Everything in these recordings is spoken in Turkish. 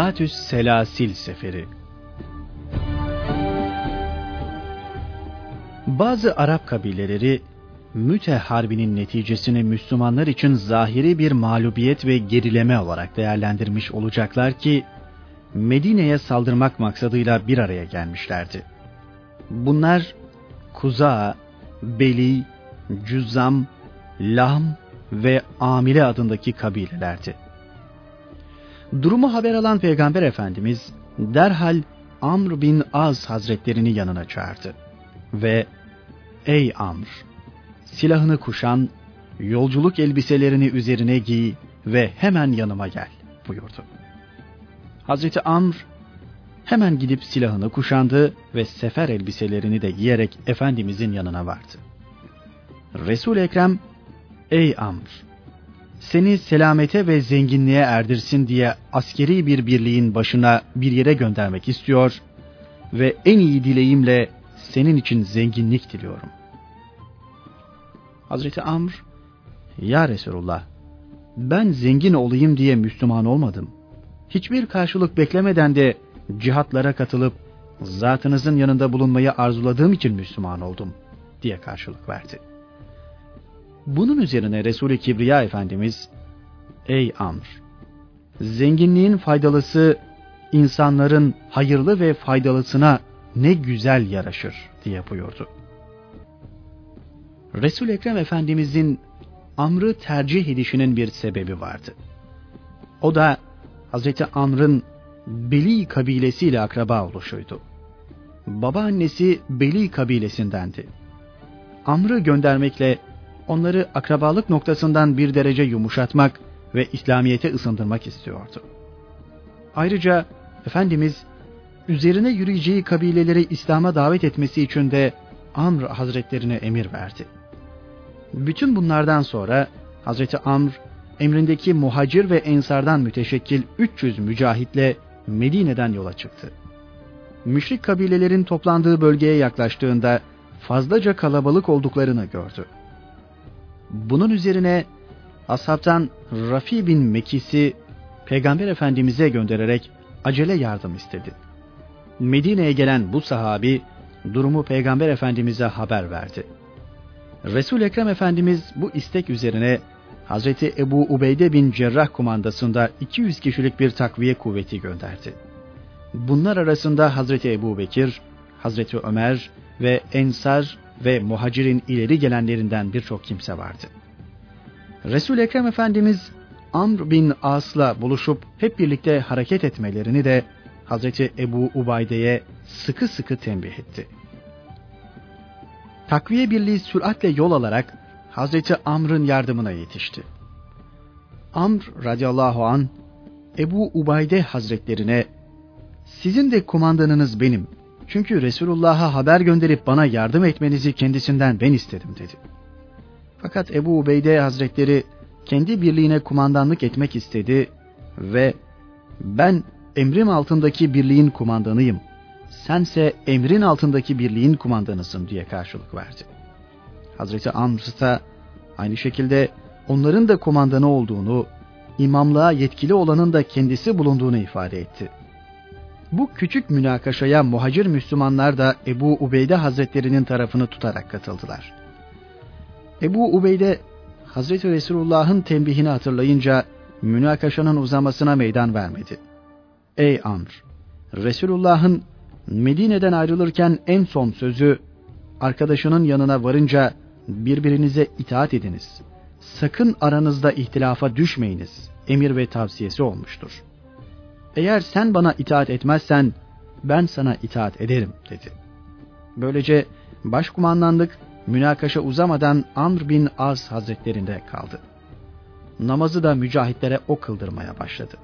Zatüs Selasil Seferi Bazı Arap kabileleri Müte Harbi'nin neticesini Müslümanlar için zahiri bir mağlubiyet ve gerileme olarak değerlendirmiş olacaklar ki Medine'ye saldırmak maksadıyla bir araya gelmişlerdi. Bunlar Kuza, Beli, Cüzzam, Lahm ve Amile adındaki kabilelerdi. Durumu haber alan Peygamber Efendimiz derhal Amr bin Az hazretlerini yanına çağırdı ve ''Ey Amr, silahını kuşan, yolculuk elbiselerini üzerine giy ve hemen yanıma gel.'' buyurdu. Hazreti Amr hemen gidip silahını kuşandı ve sefer elbiselerini de giyerek Efendimizin yanına vardı. resul Ekrem, ''Ey Amr, seni selamete ve zenginliğe erdirsin diye askeri bir birliğin başına bir yere göndermek istiyor ve en iyi dileğimle senin için zenginlik diliyorum. Hazreti Amr, Ya Resulullah, ben zengin olayım diye Müslüman olmadım. Hiçbir karşılık beklemeden de cihatlara katılıp zatınızın yanında bulunmayı arzuladığım için Müslüman oldum diye karşılık verdi. Bunun üzerine Resul-i Kibriya Efendimiz, Ey Amr! Zenginliğin faydalısı insanların hayırlı ve faydalısına ne güzel yaraşır diye buyurdu. resul Ekrem Efendimizin Amr'ı tercih edişinin bir sebebi vardı. O da Hazreti Amr'ın Beli kabilesiyle akraba oluşuydu. Babaannesi Beli kabilesindendi. Amr'ı göndermekle onları akrabalık noktasından bir derece yumuşatmak ve İslamiyet'e ısındırmak istiyordu. Ayrıca Efendimiz üzerine yürüyeceği kabileleri İslam'a davet etmesi için de Amr Hazretlerine emir verdi. Bütün bunlardan sonra Hazreti Amr emrindeki muhacir ve ensardan müteşekkil 300 mücahitle Medine'den yola çıktı. Müşrik kabilelerin toplandığı bölgeye yaklaştığında fazlaca kalabalık olduklarını gördü. Bunun üzerine ashabtan Rafi bin Mekis'i Peygamber Efendimiz'e göndererek acele yardım istedi. Medine'ye gelen bu sahabi durumu Peygamber Efendimiz'e haber verdi. Resul Ekrem Efendimiz bu istek üzerine Hazreti Ebu Ubeyde bin Cerrah kumandasında 200 kişilik bir takviye kuvveti gönderdi. Bunlar arasında Hazreti Ebu Bekir, Hazreti Ömer ve Ensar ve muhacirin ileri gelenlerinden birçok kimse vardı. resul Ekrem Efendimiz Amr bin As'la buluşup hep birlikte hareket etmelerini de Hazreti Ebu Ubayde'ye sıkı sıkı tembih etti. Takviye birliği süratle yol alarak Hazreti Amr'ın yardımına yetişti. Amr radıyallahu an Ebu Ubayde hazretlerine sizin de kumandanınız benim. Çünkü Resulullah'a haber gönderip bana yardım etmenizi kendisinden ben istedim dedi. Fakat Ebu Ubeyde hazretleri kendi birliğine kumandanlık etmek istedi ve ben emrim altındaki birliğin kumandanıyım. Sense emrin altındaki birliğin kumandanısın diye karşılık verdi. Hazreti Amr da aynı şekilde onların da kumandanı olduğunu, imamlığa yetkili olanın da kendisi bulunduğunu ifade etti. Bu küçük münakaşaya muhacir Müslümanlar da Ebu Ubeyde Hazretlerinin tarafını tutarak katıldılar. Ebu Ubeyde Hazreti Resulullah'ın tembihini hatırlayınca münakaşanın uzamasına meydan vermedi. Ey Amr! Resulullah'ın Medine'den ayrılırken en son sözü arkadaşının yanına varınca birbirinize itaat ediniz. Sakın aranızda ihtilafa düşmeyiniz. Emir ve tavsiyesi olmuştur. Eğer sen bana itaat etmezsen ben sana itaat ederim dedi. Böylece başkumandanlık münakaşa uzamadan Amr bin Az hazretlerinde kaldı. Namazı da mücahitlere o kıldırmaya başladı.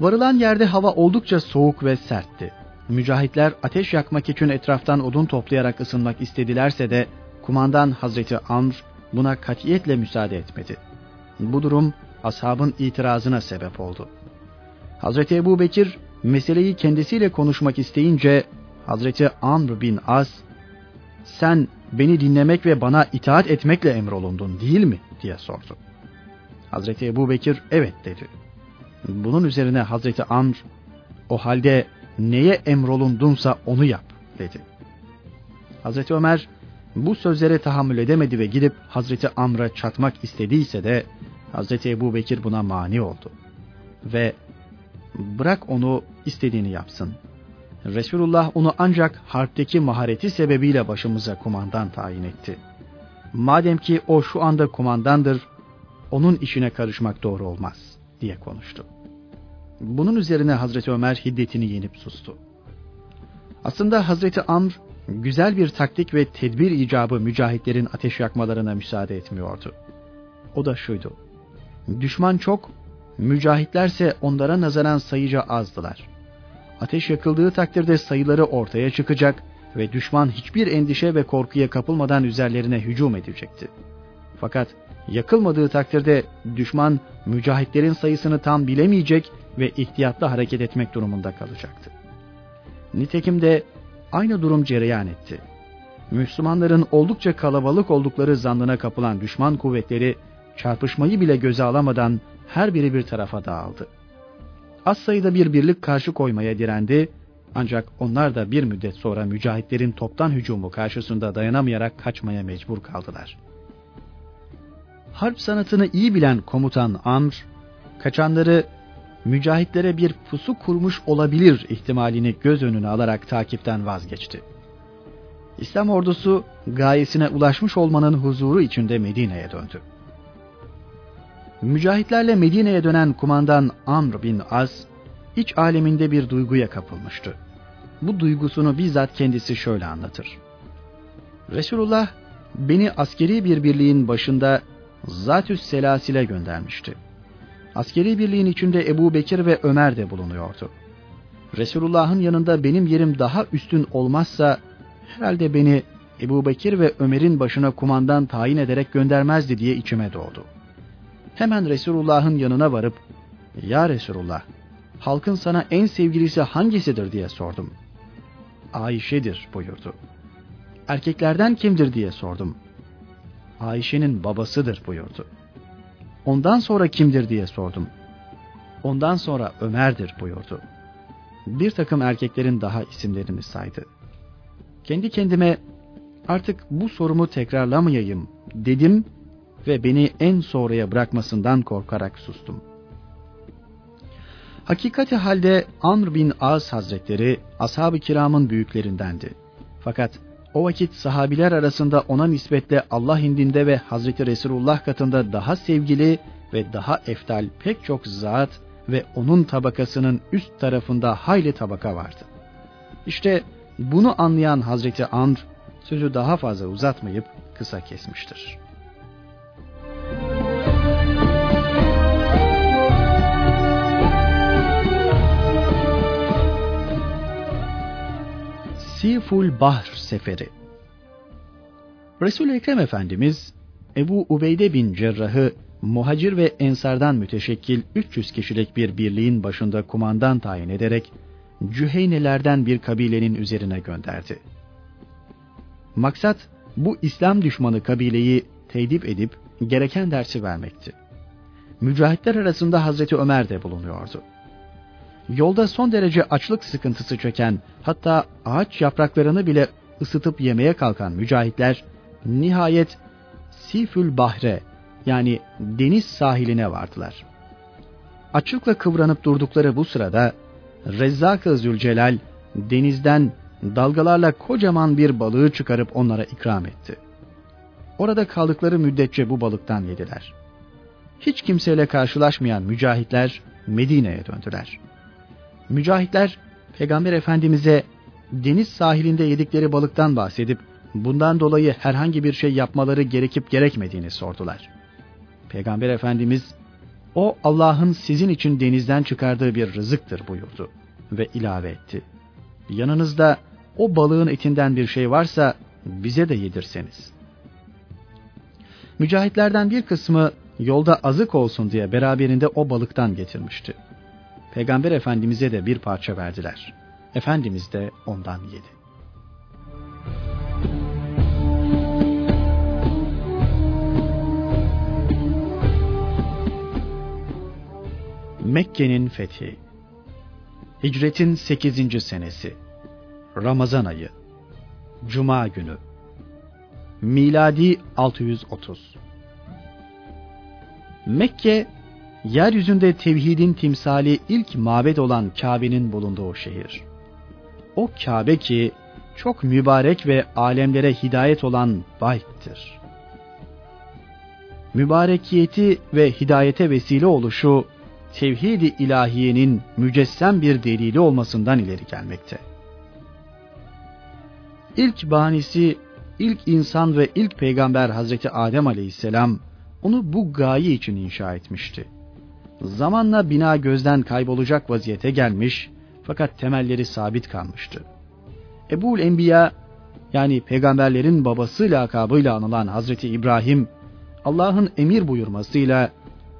Varılan yerde hava oldukça soğuk ve sertti. Mücahitler ateş yakmak için etraftan odun toplayarak ısınmak istedilerse de kumandan Hazreti Amr buna katiyetle müsaade etmedi. Bu durum ashabın itirazına sebep oldu. Hazreti Ebu Bekir meseleyi kendisiyle konuşmak isteyince Hazreti Amr bin As sen beni dinlemek ve bana itaat etmekle emrolundun değil mi diye sordu. Hazreti Ebu Bekir evet dedi. Bunun üzerine Hazreti Amr, o halde neye emrolundunsa onu yap dedi. Hazreti Ömer bu sözlere tahammül edemedi ve gidip Hazreti Amr'a çatmak istediyse de Hazreti Ebu Bekir buna mani oldu. Ve bırak onu istediğini yapsın. Resulullah onu ancak harpteki mahareti sebebiyle başımıza kumandan tayin etti. Madem ki o şu anda kumandandır, onun işine karışmak doğru olmaz diye konuştu. Bunun üzerine Hazreti Ömer hiddetini yenip sustu. Aslında Hazreti Amr güzel bir taktik ve tedbir icabı mücahitlerin ateş yakmalarına müsaade etmiyordu. O da şuydu. Düşman çok, mücahitlerse onlara nazaran sayıca azdılar. Ateş yakıldığı takdirde sayıları ortaya çıkacak ve düşman hiçbir endişe ve korkuya kapılmadan üzerlerine hücum edecekti. Fakat yakılmadığı takdirde düşman mücahitlerin sayısını tam bilemeyecek ve ihtiyatlı hareket etmek durumunda kalacaktı. Nitekim de aynı durum cereyan etti. Müslümanların oldukça kalabalık oldukları zannına kapılan düşman kuvvetleri çarpışmayı bile göze alamadan her biri bir tarafa dağıldı. Az sayıda bir birlik karşı koymaya direndi ancak onlar da bir müddet sonra mücahitlerin toptan hücumu karşısında dayanamayarak kaçmaya mecbur kaldılar. Harp sanatını iyi bilen komutan Amr, kaçanları mücahitlere bir pusu kurmuş olabilir ihtimalini göz önüne alarak takipten vazgeçti. İslam ordusu gayesine ulaşmış olmanın huzuru içinde Medine'ye döndü. Mücahitlerle Medine'ye dönen kumandan Amr bin Az, iç aleminde bir duyguya kapılmıştı. Bu duygusunu bizzat kendisi şöyle anlatır. Resulullah beni askeri bir birliğin başında Zatüs Selasil'e göndermişti. Askeri birliğin içinde Ebu Bekir ve Ömer de bulunuyordu. Resulullah'ın yanında benim yerim daha üstün olmazsa herhalde beni Ebu Bekir ve Ömer'in başına kumandan tayin ederek göndermezdi diye içime doğdu. Hemen Resulullah'ın yanına varıp, ''Ya Resulullah, halkın sana en sevgilisi hangisidir?'' diye sordum. ''Ayşe'dir.'' buyurdu. ''Erkeklerden kimdir?'' diye sordum. ''Ayşe'nin babasıdır.'' buyurdu. ''Ondan sonra kimdir?'' diye sordum. ''Ondan sonra Ömer'dir.'' buyurdu. Bir takım erkeklerin daha isimlerini saydı. Kendi kendime artık bu sorumu tekrarlamayayım dedim ve beni en sonraya bırakmasından korkarak sustum. Hakikati halde Amr bin Az Hazretleri ashab-ı kiramın büyüklerindendi. Fakat o vakit sahabiler arasında ona nispetle Allah indinde ve Hazreti Resulullah katında daha sevgili ve daha eftal pek çok zat ve onun tabakasının üst tarafında hayli tabaka vardı. İşte bunu anlayan Hazreti Amr sözü daha fazla uzatmayıp kısa kesmiştir. Siful Bahr Seferi Resul-i Ekrem Efendimiz Ebu Ubeyde bin Cerrah'ı muhacir ve ensardan müteşekkil 300 kişilik bir birliğin başında kumandan tayin ederek Cüheynelerden bir kabilenin üzerine gönderdi. Maksat bu İslam düşmanı kabileyi teydip edip gereken dersi vermekti. Mücahitler arasında Hazreti Ömer de bulunuyordu. Yolda son derece açlık sıkıntısı çeken hatta ağaç yapraklarını bile ısıtıp yemeye kalkan mücahitler nihayet Sifül Bahre yani deniz sahiline vardılar. Açlıkla kıvranıp durdukları bu sırada Rezzak-ı Zülcelal denizden dalgalarla kocaman bir balığı çıkarıp onlara ikram etti. Orada kaldıkları müddetçe bu balıktan yediler. Hiç kimseyle karşılaşmayan mücahitler Medine'ye döndüler. Mücahitler Peygamber Efendimiz'e deniz sahilinde yedikleri balıktan bahsedip bundan dolayı herhangi bir şey yapmaları gerekip gerekmediğini sordular. Peygamber Efendimiz o Allah'ın sizin için denizden çıkardığı bir rızıktır buyurdu ve ilave etti. Yanınızda o balığın etinden bir şey varsa bize de yedirseniz. Mücahitlerden bir kısmı yolda azık olsun diye beraberinde o balıktan getirmişti. Peygamber Efendimiz'e de bir parça verdiler. Efendimiz de ondan yedi. Mekke'nin fethi. Hicretin 8. senesi. Ramazan ayı. Cuma günü. Miladi 630. Mekke, yeryüzünde tevhidin timsali ilk mabed olan Kabe'nin bulunduğu şehir. O Kabe ki çok mübarek ve alemlere hidayet olan bayttir. Mübarekiyeti ve hidayete vesile oluşu tevhid-i ilahiyenin mücessem bir delili olmasından ileri gelmekte. İlk banisi, ilk insan ve ilk peygamber Hazreti Adem aleyhisselam onu bu gaye için inşa etmişti. Zamanla bina gözden kaybolacak vaziyete gelmiş fakat temelleri sabit kalmıştı. Ebul Enbiya yani peygamberlerin babası lakabıyla anılan Hazreti İbrahim Allah'ın emir buyurmasıyla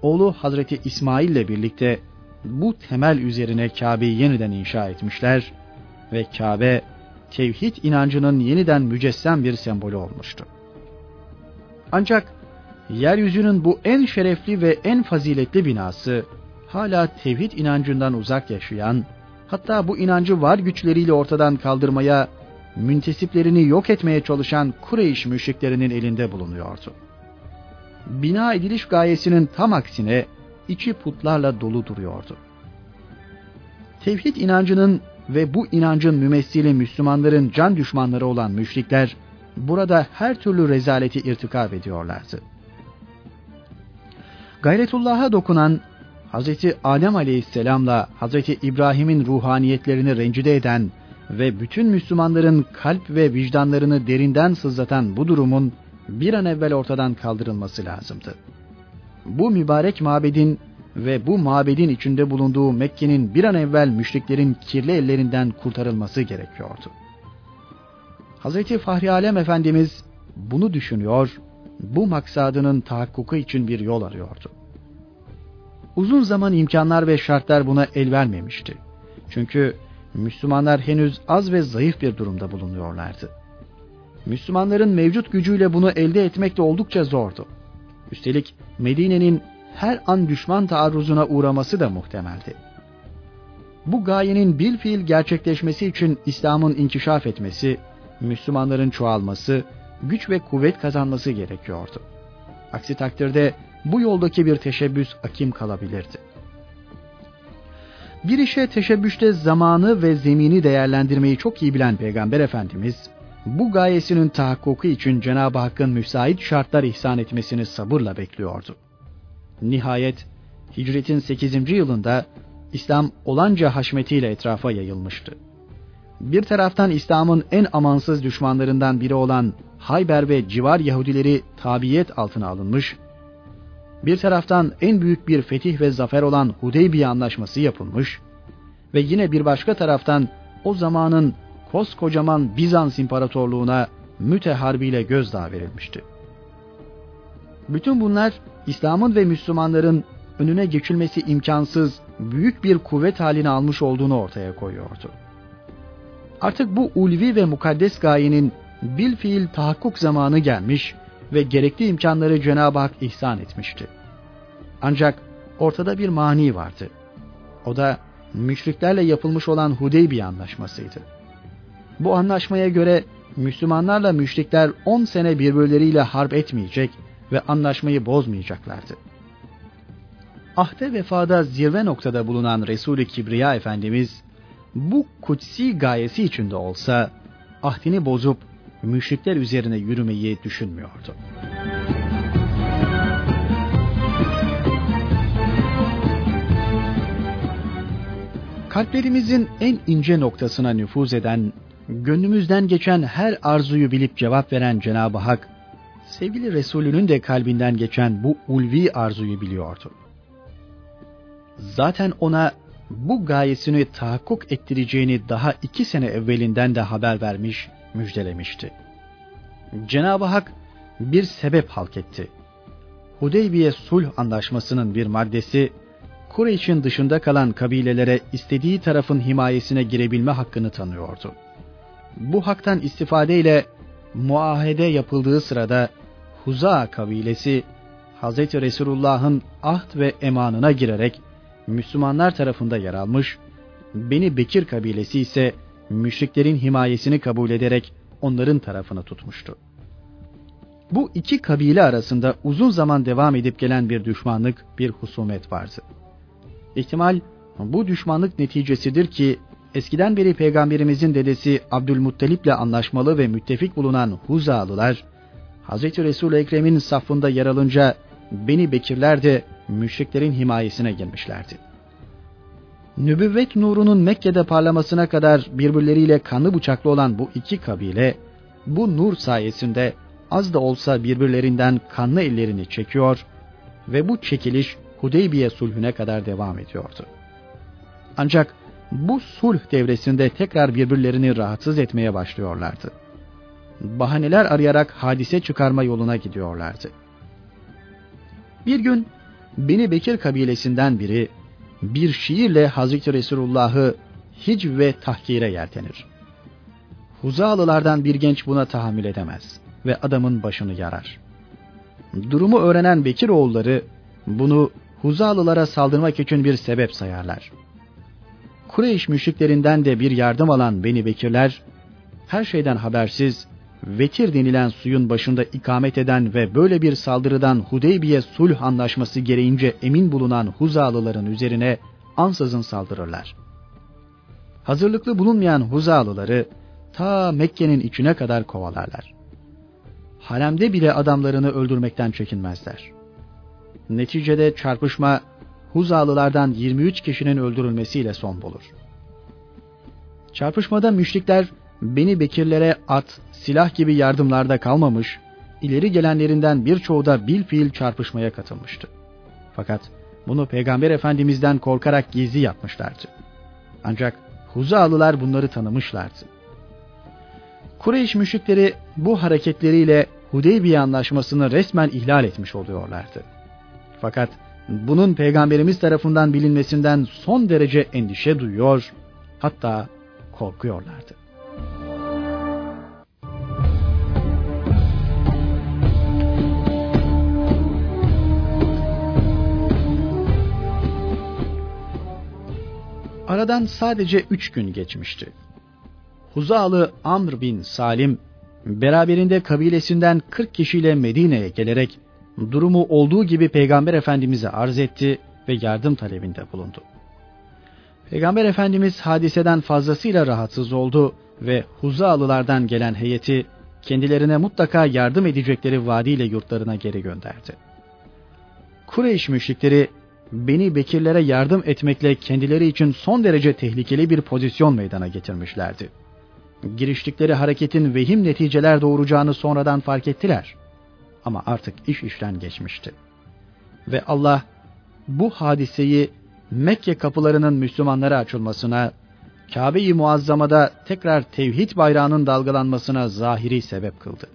oğlu Hazreti İsmail ile birlikte bu temel üzerine Kabe'yi yeniden inşa etmişler ve Kabe tevhid inancının yeniden mücessem bir sembolü olmuştu. Ancak yeryüzünün bu en şerefli ve en faziletli binası hala tevhid inancından uzak yaşayan, hatta bu inancı var güçleriyle ortadan kaldırmaya, müntesiplerini yok etmeye çalışan Kureyş müşriklerinin elinde bulunuyordu bina ediliş gayesinin tam aksine içi putlarla dolu duruyordu. Tevhid inancının ve bu inancın mümessili Müslümanların can düşmanları olan müşrikler burada her türlü rezaleti irtikab ediyorlardı. Gayretullah'a dokunan Hz. Adem aleyhisselamla Hz. İbrahim'in ruhaniyetlerini rencide eden ve bütün Müslümanların kalp ve vicdanlarını derinden sızlatan bu durumun bir an evvel ortadan kaldırılması lazımdı. Bu mübarek mabedin ve bu mabedin içinde bulunduğu Mekke'nin bir an evvel müşriklerin kirli ellerinden kurtarılması gerekiyordu. Hz. Fahri Alem Efendimiz bunu düşünüyor, bu maksadının tahakkuku için bir yol arıyordu. Uzun zaman imkanlar ve şartlar buna el vermemişti. Çünkü Müslümanlar henüz az ve zayıf bir durumda bulunuyorlardı. Müslümanların mevcut gücüyle bunu elde etmek de oldukça zordu. Üstelik Medine'nin her an düşman taarruzuna uğraması da muhtemeldi. Bu gayenin bil fiil gerçekleşmesi için İslam'ın inkişaf etmesi, Müslümanların çoğalması, güç ve kuvvet kazanması gerekiyordu. Aksi takdirde bu yoldaki bir teşebbüs akim kalabilirdi. Bir işe teşebbüste zamanı ve zemini değerlendirmeyi çok iyi bilen Peygamber Efendimiz, bu gayesinin tahakkuku için Cenab-ı Hakk'ın müsait şartlar ihsan etmesini sabırla bekliyordu. Nihayet hicretin 8. yılında İslam olanca haşmetiyle etrafa yayılmıştı. Bir taraftan İslam'ın en amansız düşmanlarından biri olan Hayber ve civar Yahudileri tabiyet altına alınmış, bir taraftan en büyük bir fetih ve zafer olan Hudeybiye anlaşması yapılmış ve yine bir başka taraftan o zamanın koskocaman Bizans İmparatorluğuna Müte Harbi gözdağı verilmişti. Bütün bunlar İslam'ın ve Müslümanların önüne geçilmesi imkansız büyük bir kuvvet haline almış olduğunu ortaya koyuyordu. Artık bu ulvi ve mukaddes gayenin bil fiil tahakkuk zamanı gelmiş ve gerekli imkanları Cenab-ı Hak ihsan etmişti. Ancak ortada bir mani vardı. O da müşriklerle yapılmış olan Hudeybiye anlaşmasıydı. Bu anlaşmaya göre Müslümanlarla müşrikler 10 sene birbirleriyle harp etmeyecek ve anlaşmayı bozmayacaklardı. Ahde vefada zirve noktada bulunan Resul-i Kibriya Efendimiz bu kutsi gayesi içinde olsa ahdini bozup müşrikler üzerine yürümeyi düşünmüyordu. Kalplerimizin en ince noktasına nüfuz eden gönlümüzden geçen her arzuyu bilip cevap veren Cenab-ı Hak, sevgili Resulünün de kalbinden geçen bu ulvi arzuyu biliyordu. Zaten ona bu gayesini tahakkuk ettireceğini daha iki sene evvelinden de haber vermiş, müjdelemişti. Cenab-ı Hak bir sebep halk etti. Hudeybiye sulh anlaşmasının bir maddesi, Kureyş'in dışında kalan kabilelere istediği tarafın himayesine girebilme hakkını tanıyordu. Bu haktan istifadeyle muahede yapıldığı sırada Huza kabilesi Hz. Resulullah'ın ahd ve emanına girerek Müslümanlar tarafında yer almış, Beni Bekir kabilesi ise müşriklerin himayesini kabul ederek onların tarafını tutmuştu. Bu iki kabile arasında uzun zaman devam edip gelen bir düşmanlık, bir husumet vardı. İhtimal bu düşmanlık neticesidir ki eskiden beri peygamberimizin dedesi Abdülmuttalip'le anlaşmalı ve müttefik bulunan Huzalılar, Hz. Resul-i Ekrem'in safında yer alınca Beni Bekirler de müşriklerin himayesine girmişlerdi. Nübüvvet nurunun Mekke'de parlamasına kadar birbirleriyle kanlı bıçaklı olan bu iki kabile, bu nur sayesinde az da olsa birbirlerinden kanlı ellerini çekiyor ve bu çekiliş Hudeybiye sulhüne kadar devam ediyordu. Ancak bu sulh devresinde tekrar birbirlerini rahatsız etmeye başlıyorlardı. Bahaneler arayarak hadise çıkarma yoluna gidiyorlardı. Bir gün Beni Bekir kabilesinden biri bir şiirle Hazreti Resulullah'ı hic ve tahkire yeltenir. Huzalılardan bir genç buna tahammül edemez ve adamın başını yarar. Durumu öğrenen Bekir oğulları bunu Huzalılara saldırmak için bir sebep sayarlar. Kureyş müşriklerinden de bir yardım alan Beni Bekirler, her şeyden habersiz, Vetir denilen suyun başında ikamet eden ve böyle bir saldırıdan Hudeybiye sulh anlaşması gereğince emin bulunan Huzalıların üzerine ansızın saldırırlar. Hazırlıklı bulunmayan Huzalıları ta Mekke'nin içine kadar kovalarlar. Haremde bile adamlarını öldürmekten çekinmezler. Neticede çarpışma Huzalılardan 23 kişinin öldürülmesiyle son bulur. Çarpışmada müşrikler Beni Bekirlere at, silah gibi yardımlarda kalmamış, ileri gelenlerinden birçoğu da bil fiil çarpışmaya katılmıştı. Fakat bunu Peygamber Efendimiz'den korkarak gizli yapmışlardı. Ancak Huzalılar bunları tanımışlardı. Kureyş müşrikleri bu hareketleriyle Hudeybiye anlaşmasını resmen ihlal etmiş oluyorlardı. Fakat bunun peygamberimiz tarafından bilinmesinden son derece endişe duyuyor, hatta korkuyorlardı. Aradan sadece üç gün geçmişti. Huzalı Amr bin Salim, beraberinde kabilesinden 40 kişiyle Medine'ye gelerek durumu olduğu gibi Peygamber Efendimiz'e arz etti ve yardım talebinde bulundu. Peygamber Efendimiz hadiseden fazlasıyla rahatsız oldu ve Huzalılardan gelen heyeti kendilerine mutlaka yardım edecekleri vaadiyle yurtlarına geri gönderdi. Kureyş müşrikleri Beni Bekirlere yardım etmekle kendileri için son derece tehlikeli bir pozisyon meydana getirmişlerdi. Giriştikleri hareketin vehim neticeler doğuracağını sonradan fark ettiler. Ama artık iş işten geçmişti. Ve Allah bu hadiseyi Mekke kapılarının Müslümanlara açılmasına, Kabe-i Muazzama'da tekrar tevhid bayrağının dalgalanmasına zahiri sebep kıldı.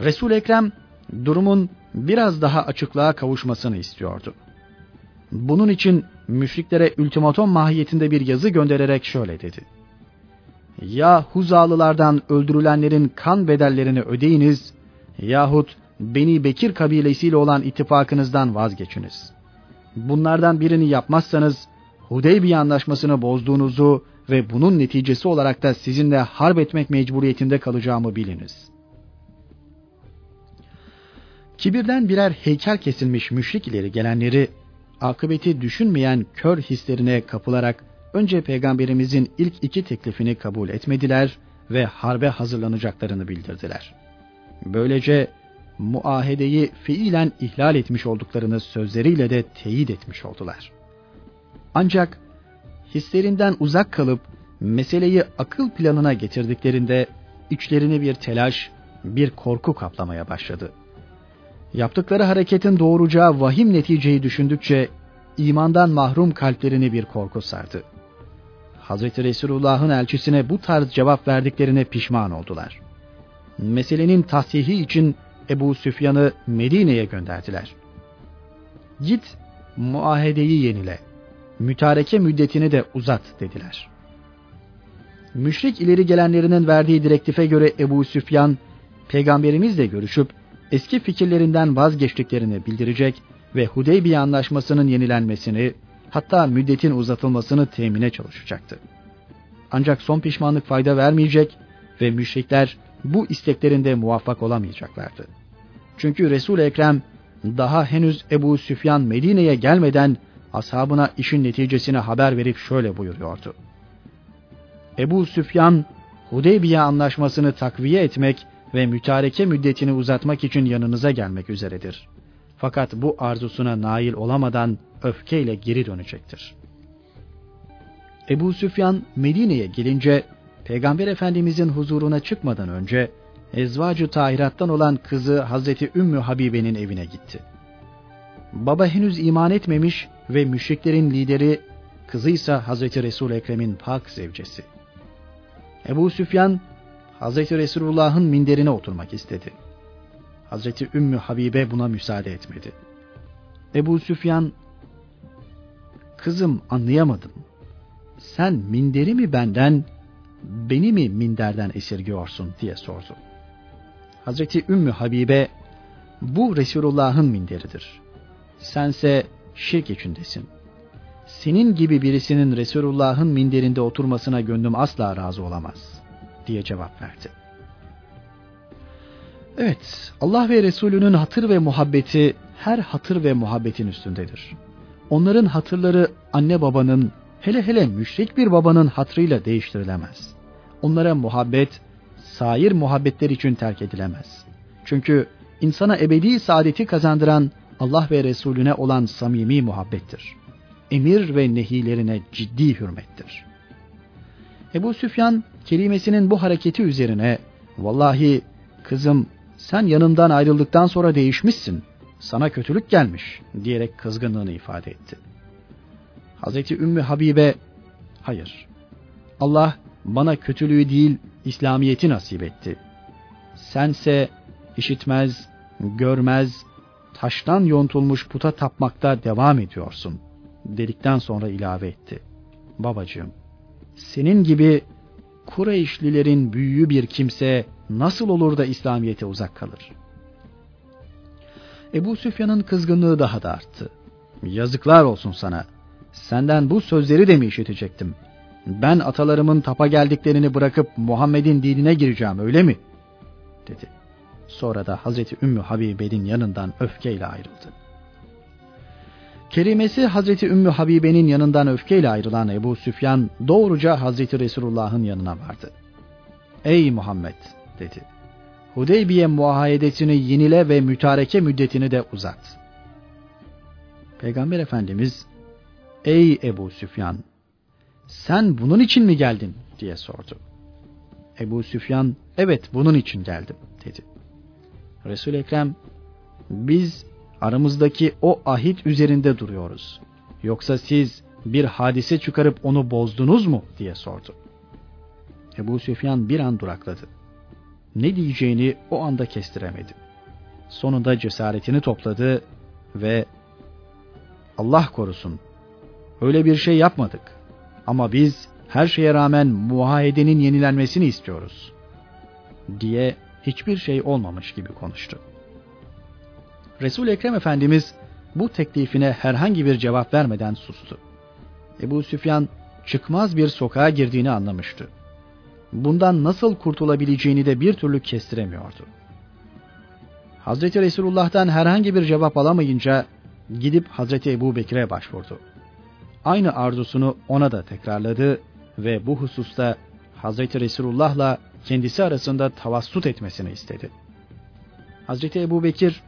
Resul Ekrem durumun biraz daha açıklığa kavuşmasını istiyordu. Bunun için müşriklere ultimatom mahiyetinde bir yazı göndererek şöyle dedi. Ya Huzalılardan öldürülenlerin kan bedellerini ödeyiniz yahut Beni Bekir kabilesiyle olan ittifakınızdan vazgeçiniz. Bunlardan birini yapmazsanız Hudeybiye anlaşmasını bozduğunuzu ve bunun neticesi olarak da sizinle harp etmek mecburiyetinde kalacağımı biliniz. Kibirden birer heykel kesilmiş müşrik ileri gelenleri akıbeti düşünmeyen kör hislerine kapılarak önce peygamberimizin ilk iki teklifini kabul etmediler ve harbe hazırlanacaklarını bildirdiler. Böylece muahedeyi fiilen ihlal etmiş olduklarını sözleriyle de teyit etmiş oldular. Ancak hislerinden uzak kalıp meseleyi akıl planına getirdiklerinde içlerini bir telaş, bir korku kaplamaya başladı. Yaptıkları hareketin doğuracağı vahim neticeyi düşündükçe imandan mahrum kalplerini bir korku sardı. Hazreti Resulullah'ın elçisine bu tarz cevap verdiklerine pişman oldular. Meselenin tahsihi için Ebu Süfyan'ı Medine'ye gönderdiler. Git muahedeyi yenile, mütareke müddetini de uzat dediler. Müşrik ileri gelenlerinin verdiği direktife göre Ebu Süfyan, peygamberimizle görüşüp eski fikirlerinden vazgeçtiklerini bildirecek ve Hudeybiye anlaşmasının yenilenmesini, hatta müddetin uzatılmasını temine çalışacaktı. Ancak son pişmanlık fayda vermeyecek ve müşrikler bu isteklerinde muvaffak olamayacaklardı. Çünkü Resul Ekrem daha henüz Ebu Süfyan Medine'ye gelmeden ashabına işin neticesine haber verip şöyle buyuruyordu. Ebu Süfyan Hudeybiye anlaşmasını takviye etmek ve mütareke müddetini uzatmak için yanınıza gelmek üzeredir. Fakat bu arzusuna nail olamadan öfkeyle geri dönecektir. Ebu Süfyan Medine'ye gelince Peygamber Efendimizin huzuruna çıkmadan önce Ezvacı Tahirat'tan olan kızı Hazreti Ümmü Habibe'nin evine gitti. Baba henüz iman etmemiş ve müşriklerin lideri, kızı ise Hazreti Resul Ekrem'in pak zevcesi. Ebu Süfyan Hazreti Resulullah'ın minderine oturmak istedi. Hazreti Ümmü Habibe buna müsaade etmedi. Ebu Süfyan, kızım anlayamadım. Sen minderi mi benden, beni mi minderden esirgiyorsun diye sordu. Hazreti Ümmü Habibe, bu Resulullah'ın minderidir. Sense şirk içindesin. Senin gibi birisinin Resulullah'ın minderinde oturmasına gönlüm asla razı olamaz diye cevap verdi. Evet, Allah ve Resulünün hatır ve muhabbeti her hatır ve muhabbetin üstündedir. Onların hatırları anne babanın, hele hele müşrik bir babanın hatrıyla değiştirilemez. Onlara muhabbet, sair muhabbetler için terk edilemez. Çünkü insana ebedi saadeti kazandıran Allah ve Resulüne olan samimi muhabbettir. Emir ve nehilerine ciddi hürmettir. Ebu Süfyan kelimesinin bu hareketi üzerine vallahi kızım sen yanımdan ayrıldıktan sonra değişmişsin. Sana kötülük gelmiş diyerek kızgınlığını ifade etti. Hazreti Ümmü Habibe hayır Allah bana kötülüğü değil İslamiyeti nasip etti. Sense işitmez, görmez, taştan yontulmuş puta tapmakta devam ediyorsun dedikten sonra ilave etti. Babacığım, senin gibi Kureyşlilerin büyüğü bir kimse nasıl olur da İslamiyet'e uzak kalır? Ebu Süfyan'ın kızgınlığı daha da arttı. Yazıklar olsun sana. Senden bu sözleri de mi işitecektim? Ben atalarımın tapa geldiklerini bırakıp Muhammed'in dinine gireceğim öyle mi? dedi. Sonra da Hazreti Ümmü Habibe'nin yanından öfkeyle ayrıldı. Kerimesi Hazreti Ümmü Habibe'nin yanından öfkeyle ayrılan Ebu Süfyan doğruca Hazreti Resulullah'ın yanına vardı. Ey Muhammed dedi. Hudeybiye muahedesini yenile ve mütareke müddetini de uzat. Peygamber Efendimiz Ey Ebu Süfyan sen bunun için mi geldin diye sordu. Ebu Süfyan evet bunun için geldim dedi. resul Ekrem biz aramızdaki o ahit üzerinde duruyoruz. Yoksa siz bir hadise çıkarıp onu bozdunuz mu diye sordu. Ebu Süfyan bir an durakladı. Ne diyeceğini o anda kestiremedi. Sonunda cesaretini topladı ve Allah korusun öyle bir şey yapmadık. Ama biz her şeye rağmen muahedenin yenilenmesini istiyoruz diye hiçbir şey olmamış gibi konuştu. Resul Ekrem Efendimiz bu teklifine herhangi bir cevap vermeden sustu. Ebu Süfyan çıkmaz bir sokağa girdiğini anlamıştı. Bundan nasıl kurtulabileceğini de bir türlü kestiremiyordu. Hazreti Resulullah'tan herhangi bir cevap alamayınca gidip Hazreti Ebu Bekir'e başvurdu. Aynı arzusunu ona da tekrarladı ve bu hususta Hazreti Resulullah'la kendisi arasında tavassut etmesini istedi. Hazreti Ebu Bekir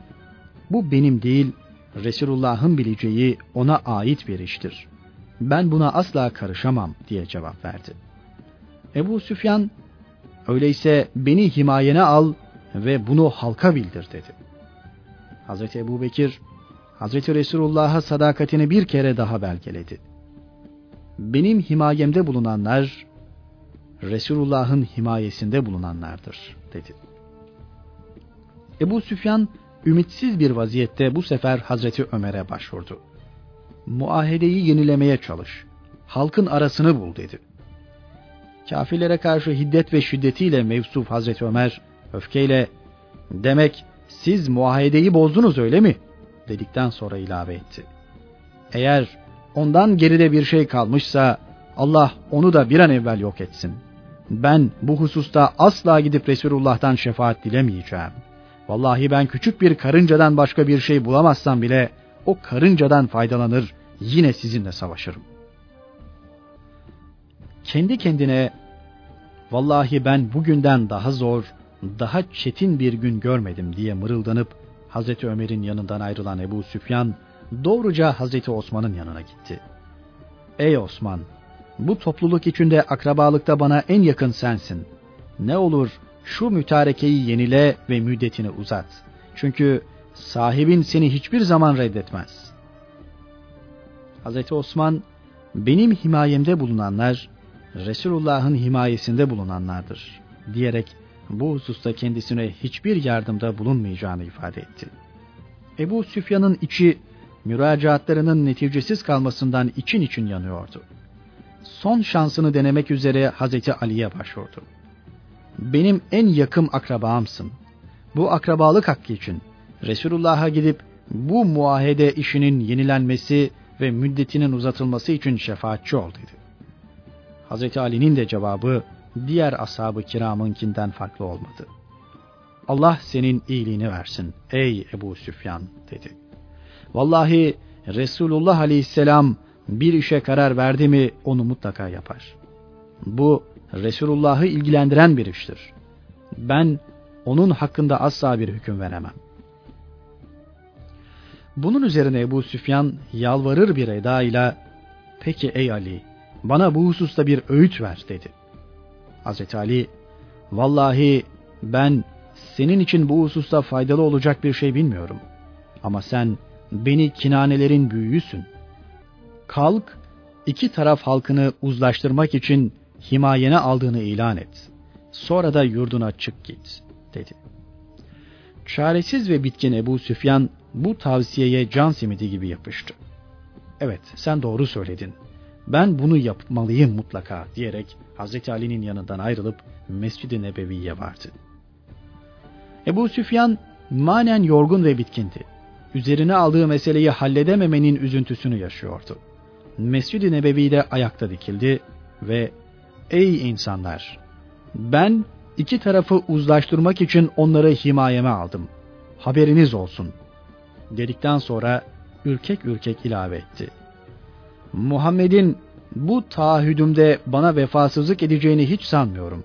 bu benim değil, Resulullah'ın bileceği ona ait bir iştir. Ben buna asla karışamam diye cevap verdi. Ebu Süfyan, öyleyse beni himayene al ve bunu halka bildir dedi. Hazreti Ebu Bekir, Hazreti Resulullah'a sadakatini bir kere daha belgeledi. Benim himayemde bulunanlar, Resulullah'ın himayesinde bulunanlardır dedi. Ebu Süfyan ümitsiz bir vaziyette bu sefer Hazreti Ömer'e başvurdu. Muahedeyi yenilemeye çalış. Halkın arasını bul dedi. Kafirlere karşı hiddet ve şiddetiyle mevsuf Hazreti Ömer öfkeyle demek siz muahedeyi bozdunuz öyle mi? dedikten sonra ilave etti. Eğer ondan geride bir şey kalmışsa Allah onu da bir an evvel yok etsin. Ben bu hususta asla gidip Resulullah'tan şefaat dilemeyeceğim. Vallahi ben küçük bir karıncadan başka bir şey bulamazsam bile o karıncadan faydalanır, yine sizinle savaşırım. Kendi kendine vallahi ben bugünden daha zor, daha çetin bir gün görmedim diye mırıldanıp Hazreti Ömer'in yanından ayrılan Ebu Süfyan doğruca Hazreti Osman'ın yanına gitti. Ey Osman, bu topluluk içinde akrabalıkta bana en yakın sensin. Ne olur şu mütarekeyi yenile ve müddetini uzat. Çünkü sahibin seni hiçbir zaman reddetmez. Hazreti Osman, benim himayemde bulunanlar, Resulullah'ın himayesinde bulunanlardır diyerek bu hususta kendisine hiçbir yardımda bulunmayacağını ifade etti. Ebu Süfyan'ın içi müracaatlarının neticesiz kalmasından için için yanıyordu. Son şansını denemek üzere Hazreti Ali'ye başvurdu. Benim en yakın akrabamsın. Bu akrabalık hakkı için Resulullah'a gidip bu muahede işinin yenilenmesi ve müddetinin uzatılması için şefaatçi ol dedi. Hazreti Ali'nin de cevabı diğer ashab-ı kiramınkinden farklı olmadı. Allah senin iyiliğini versin ey Ebu Süfyan dedi. Vallahi Resulullah aleyhisselam bir işe karar verdi mi onu mutlaka yapar. Bu Resulullah'ı ilgilendiren bir iştir. Ben onun hakkında asla bir hüküm veremem. Bunun üzerine Ebu Süfyan yalvarır bir eda ile peki ey Ali bana bu hususta bir öğüt ver dedi. Hazreti Ali vallahi ben senin için bu hususta faydalı olacak bir şey bilmiyorum. Ama sen beni kinanelerin büyüğüsün. Kalk iki taraf halkını uzlaştırmak için himayene aldığını ilan et. Sonra da yurduna çık git dedi. Çaresiz ve bitkin Ebu Süfyan bu tavsiyeye can simidi gibi yapıştı. Evet sen doğru söyledin. Ben bunu yapmalıyım mutlaka diyerek Hazreti Ali'nin yanından ayrılıp Mescid-i Nebevi'ye vardı. Ebu Süfyan manen yorgun ve bitkindi. Üzerine aldığı meseleyi halledememenin üzüntüsünü yaşıyordu. Mescid-i Nebevi'de ayakta dikildi ve ''Ey insanlar! Ben iki tarafı uzlaştırmak için onları himayeme aldım. Haberiniz olsun.'' dedikten sonra ürkek ürkek ilave etti. Muhammed'in bu taahhüdümde bana vefasızlık edeceğini hiç sanmıyorum.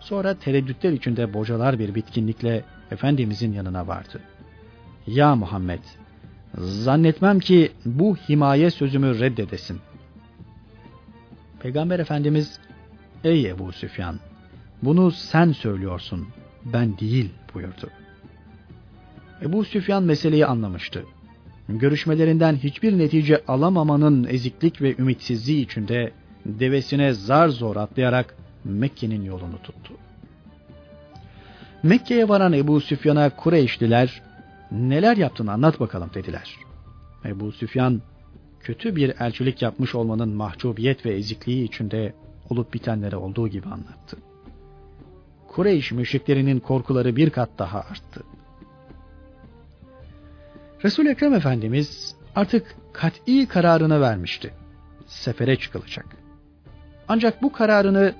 Sonra tereddütler içinde bocalar bir bitkinlikle Efendimizin yanına vardı. Ya Muhammed, zannetmem ki bu himaye sözümü reddedesin. Peygamber Efendimiz, ey Ebu Süfyan, bunu sen söylüyorsun, ben değil buyurdu. Ebu Süfyan meseleyi anlamıştı. Görüşmelerinden hiçbir netice alamamanın eziklik ve ümitsizliği içinde devesine zar zor atlayarak Mekke'nin yolunu tuttu. Mekke'ye varan Ebu Süfyan'a Kureyşliler neler yaptığını anlat bakalım dediler. Ebu Süfyan kötü bir elçilik yapmış olmanın mahcubiyet ve ezikliği içinde olup bitenleri olduğu gibi anlattı. Kureyş müşriklerinin korkuları bir kat daha arttı. Resul Ekrem Efendimiz artık kat'i kararını vermişti. Sefere çıkılacak. Ancak bu kararını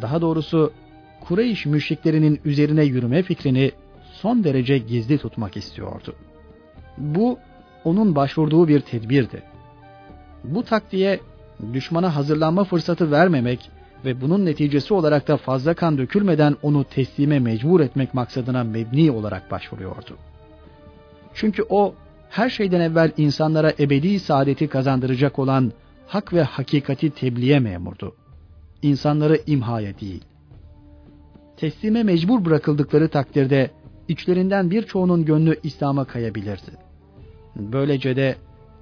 daha doğrusu Kureyş müşriklerinin üzerine yürüme fikrini son derece gizli tutmak istiyordu. Bu onun başvurduğu bir tedbirdi. Bu taktiğe düşmana hazırlanma fırsatı vermemek ve bunun neticesi olarak da fazla kan dökülmeden onu teslime mecbur etmek maksadına mebni olarak başvuruyordu. Çünkü o her şeyden evvel insanlara ebedi saadeti kazandıracak olan hak ve hakikati tebliğe memurdu. İnsanları imhaya değil. Teslime mecbur bırakıldıkları takdirde içlerinden birçoğunun gönlü İslam'a kayabilirdi. Böylece de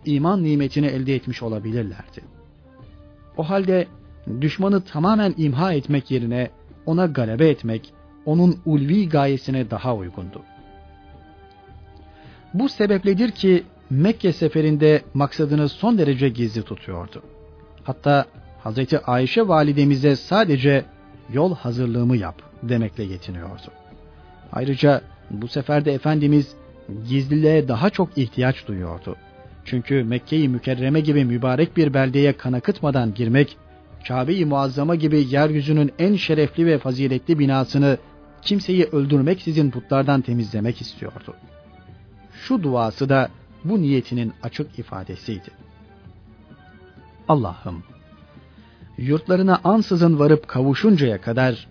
iman nimetini elde etmiş olabilirlerdi. O halde düşmanı tamamen imha etmek yerine ona galebe etmek, onun ulvi gayesine daha uygundu. Bu sebepledir ki Mekke seferinde maksadını son derece gizli tutuyordu. Hatta Hazreti Ayşe validemize sadece yol hazırlığımı yap demekle yetiniyordu. Ayrıca bu seferde Efendimiz gizliliğe daha çok ihtiyaç duyuyordu. Çünkü Mekke-i Mükerreme gibi mübarek bir beldeye kan akıtmadan girmek, Kabe-i Muazzama gibi yeryüzünün en şerefli ve faziletli binasını kimseyi öldürmek sizin putlardan temizlemek istiyordu. Şu duası da bu niyetinin açık ifadesiydi. Allah'ım, yurtlarına ansızın varıp kavuşuncaya kadar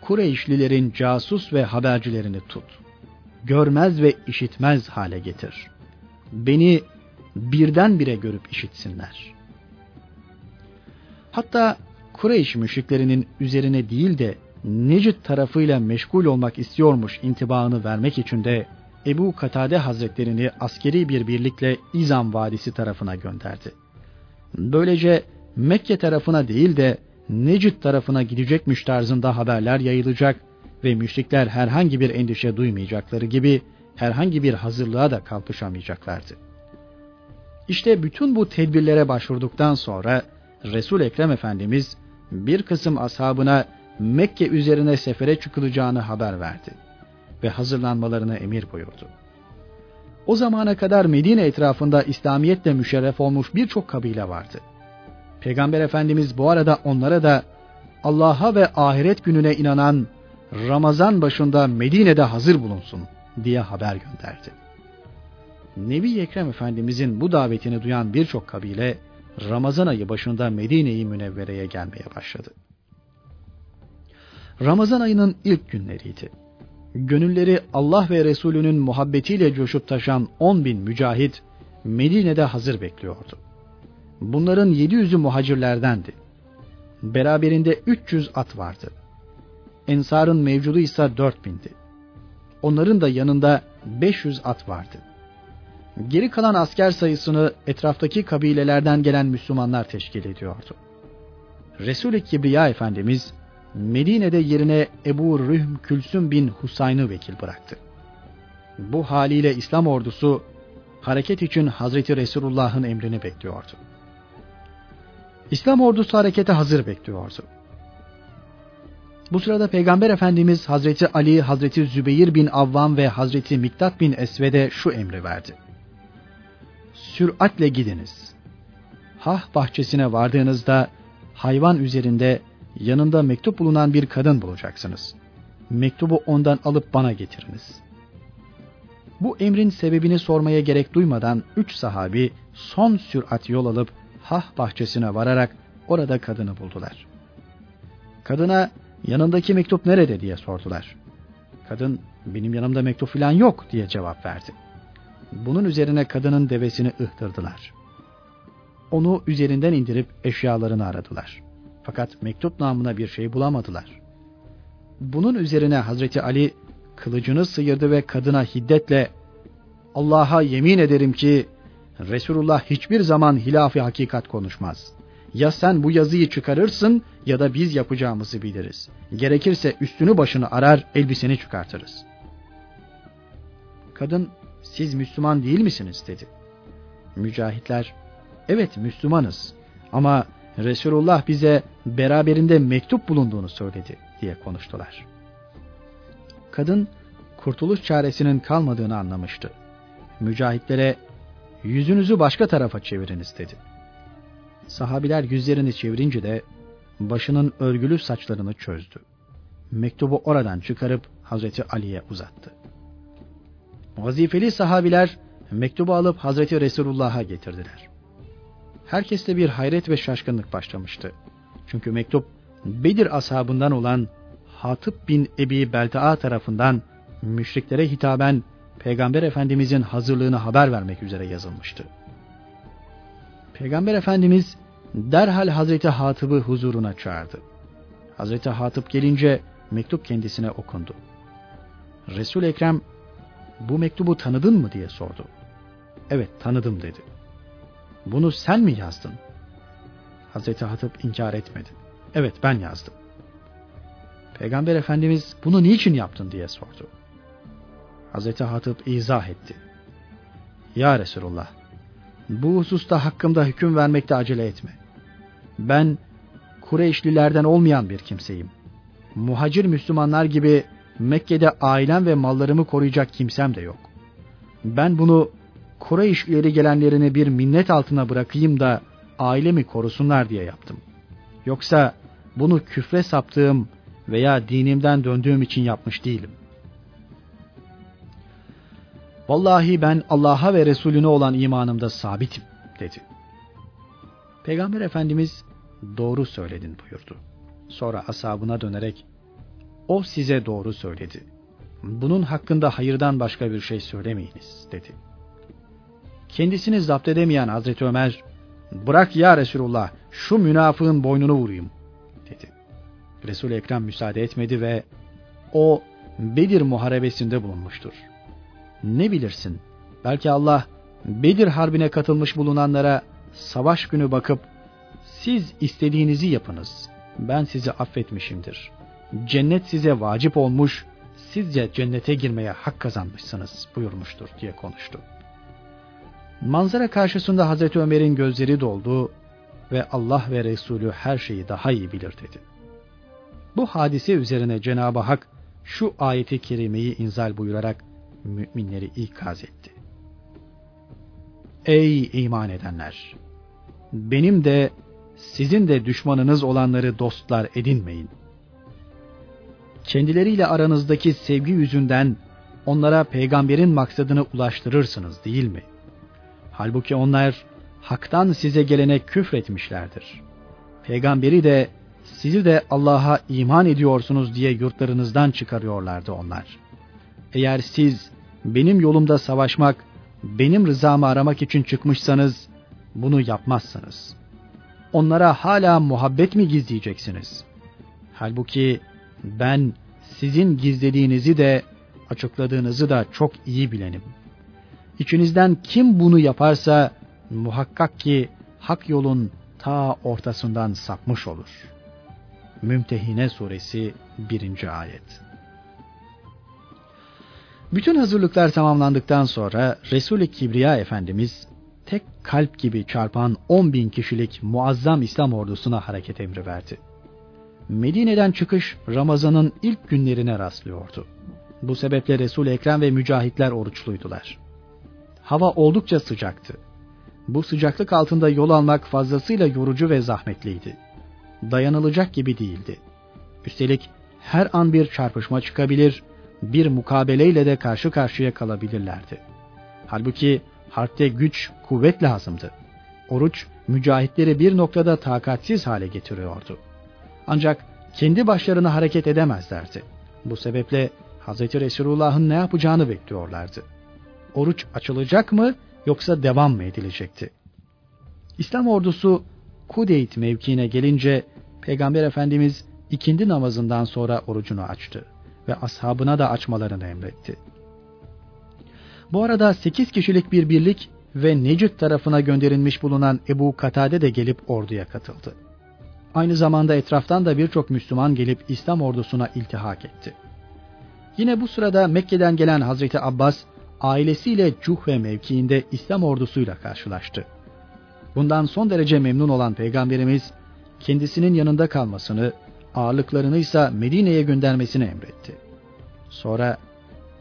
Kureyşlilerin casus ve habercilerini tut. Görmez ve işitmez hale getir. Beni birdenbire görüp işitsinler. Hatta Kureyş müşriklerinin üzerine değil de Necid tarafıyla meşgul olmak istiyormuş intibağını vermek için de Ebu Katade Hazretlerini askeri bir birlikle İzam Vadisi tarafına gönderdi. Böylece Mekke tarafına değil de Necid tarafına gidecekmiş tarzında haberler yayılacak ve müşrikler herhangi bir endişe duymayacakları gibi herhangi bir hazırlığa da kalkışamayacaklardı. İşte bütün bu tedbirlere başvurduktan sonra Resul Ekrem Efendimiz bir kısım ashabına Mekke üzerine sefere çıkılacağını haber verdi ve hazırlanmalarını emir buyurdu. O zamana kadar Medine etrafında İslamiyetle müşerref olmuş birçok kabile vardı. Peygamber Efendimiz bu arada onlara da Allah'a ve ahiret gününe inanan Ramazan başında Medine'de hazır bulunsun diye haber gönderdi. Nebi Ekrem Efendimizin bu davetini duyan birçok kabile Ramazan ayı başında Medine-i Münevvere'ye gelmeye başladı. Ramazan ayının ilk günleriydi. Gönülleri Allah ve Resulünün muhabbetiyle coşup taşan 10 bin mücahit Medine'de hazır bekliyordu. Bunların 700'ü muhacirlerdendi. Beraberinde 300 at vardı. Ensarın mevcudu ise 4000'di. Onların da yanında 500 at vardı. Geri kalan asker sayısını etraftaki kabilelerden gelen Müslümanlar teşkil ediyordu. Resul-i Kibriya Efendimiz Medine'de yerine Ebu Rühm Külsüm bin Husayn'ı vekil bıraktı. Bu haliyle İslam ordusu hareket için Hazreti Resulullah'ın emrini bekliyordu. İslam ordusu harekete hazır bekliyordu. Bu sırada Peygamber Efendimiz Hazreti Ali, Hazreti Zübeyir bin Avvam ve Hazreti Miktat bin Esved'e şu emri verdi. Süratle gidiniz. Hah bahçesine vardığınızda hayvan üzerinde yanında mektup bulunan bir kadın bulacaksınız. Mektubu ondan alıp bana getiriniz. Bu emrin sebebini sormaya gerek duymadan üç sahabi son sürat yol alıp Hah bahçesine vararak orada kadını buldular. Kadına yanındaki mektup nerede diye sordular. Kadın benim yanımda mektup falan yok diye cevap verdi. Bunun üzerine kadının devesini ıhtırdılar. Onu üzerinden indirip eşyalarını aradılar. Fakat mektup namına bir şey bulamadılar. Bunun üzerine Hazreti Ali kılıcını sıyırdı ve kadına hiddetle Allah'a yemin ederim ki Resulullah hiçbir zaman hilafi hakikat konuşmaz. Ya sen bu yazıyı çıkarırsın ya da biz yapacağımızı biliriz. Gerekirse üstünü başını arar, elbiseni çıkartırız. Kadın, siz Müslüman değil misiniz dedi. Mücahitler, evet Müslümanız ama Resulullah bize beraberinde mektup bulunduğunu söyledi diye konuştular. Kadın kurtuluş çaresinin kalmadığını anlamıştı. Mücahitlere yüzünüzü başka tarafa çeviriniz dedi. Sahabiler yüzlerini çevirince de başının örgülü saçlarını çözdü. Mektubu oradan çıkarıp Hazreti Ali'ye uzattı. Vazifeli sahabiler mektubu alıp Hazreti Resulullah'a getirdiler. Herkeste bir hayret ve şaşkınlık başlamıştı. Çünkü mektup Bedir ashabından olan Hatip bin Ebi Belta'a tarafından müşriklere hitaben Peygamber Efendimizin hazırlığını haber vermek üzere yazılmıştı. Peygamber Efendimiz derhal Hazreti Hatip'i huzuruna çağırdı. Hazreti Hatip gelince mektup kendisine okundu. Resul Ekrem bu mektubu tanıdın mı diye sordu. Evet tanıdım dedi. Bunu sen mi yazdın? Hazreti Hatip inkar etmedi. Evet ben yazdım. Peygamber Efendimiz bunu niçin yaptın diye sordu. Hazreti Hatip izah etti. Ya Resulullah, bu hususta hakkımda hüküm vermekte acele etme. Ben Kureyşlilerden olmayan bir kimseyim. Muhacir Müslümanlar gibi Mekke'de ailem ve mallarımı koruyacak kimsem de yok. ben bunu Kureyş ileri gelenlerini bir minnet altına bırakayım da ailemi korusunlar diye yaptım. Yoksa bunu küfre saptığım veya dinimden döndüğüm için yapmış değilim. Vallahi ben Allah'a ve Resulüne olan imanımda sabitim dedi. Peygamber Efendimiz doğru söyledin buyurdu. Sonra asabına dönerek o size doğru söyledi. Bunun hakkında hayırdan başka bir şey söylemeyiniz dedi. Kendisini zapt edemeyen Hazreti Ömer bırak ya Resulullah şu münafığın boynunu vurayım dedi. Resul-i Ekrem müsaade etmedi ve o Bedir muharebesinde bulunmuştur. Ne bilirsin belki Allah Bedir harbine katılmış bulunanlara savaş günü bakıp siz istediğinizi yapınız. Ben sizi affetmişimdir. Cennet size vacip olmuş, sizce cennete girmeye hak kazanmışsınız buyurmuştur diye konuştu. Manzara karşısında Hazreti Ömer'in gözleri doldu ve Allah ve Resulü her şeyi daha iyi bilir dedi. Bu hadise üzerine Cenab-ı Hak şu ayeti kerimeyi inzal buyurarak müminleri ikaz etti. Ey iman edenler! Benim de sizin de düşmanınız olanları dostlar edinmeyin. Kendileriyle aranızdaki sevgi yüzünden onlara peygamberin maksadını ulaştırırsınız değil mi? Halbuki onlar haktan size gelene küfretmişlerdir. Peygamberi de sizi de Allah'a iman ediyorsunuz diye yurtlarınızdan çıkarıyorlardı onlar. Eğer siz benim yolumda savaşmak, benim rızamı aramak için çıkmışsanız bunu yapmazsınız. Onlara hala muhabbet mi gizleyeceksiniz? Halbuki ben sizin gizlediğinizi de açıkladığınızı da çok iyi bilenim. İçinizden kim bunu yaparsa muhakkak ki hak yolun ta ortasından sapmış olur. Mümtehine suresi 1. ayet. Bütün hazırlıklar tamamlandıktan sonra Resul-i Kibriya Efendimiz tek kalp gibi çarpan 10 bin kişilik muazzam İslam ordusuna hareket emri verdi. Medine'den çıkış Ramazan'ın ilk günlerine rastlıyordu. Bu sebeple Resul-i Ekrem ve mücahitler oruçluydular. Hava oldukça sıcaktı. Bu sıcaklık altında yol almak fazlasıyla yorucu ve zahmetliydi. Dayanılacak gibi değildi. Üstelik her an bir çarpışma çıkabilir, bir mukabeleyle de karşı karşıya kalabilirlerdi. Halbuki harpte güç, kuvvet lazımdı. Oruç, mücahitleri bir noktada takatsiz hale getiriyordu. Ancak kendi başlarına hareket edemezlerdi. Bu sebeple Hz. Resulullah'ın ne yapacağını bekliyorlardı. Oruç açılacak mı yoksa devam mı edilecekti? İslam ordusu Kudeyt mevkiine gelince Peygamber Efendimiz ikindi namazından sonra orucunu açtı ve ashabına da açmalarını emretti. Bu arada 8 kişilik bir birlik ve Necid tarafına gönderilmiş bulunan Ebu Katade de gelip orduya katıldı. Aynı zamanda etraftan da birçok Müslüman gelip İslam ordusuna iltihak etti. Yine bu sırada Mekke'den gelen Hazreti Abbas ailesiyle Cuhve mevkiinde İslam ordusuyla karşılaştı. Bundan son derece memnun olan Peygamberimiz kendisinin yanında kalmasını, ağırlıklarını ise Medine'ye göndermesini emretti. Sonra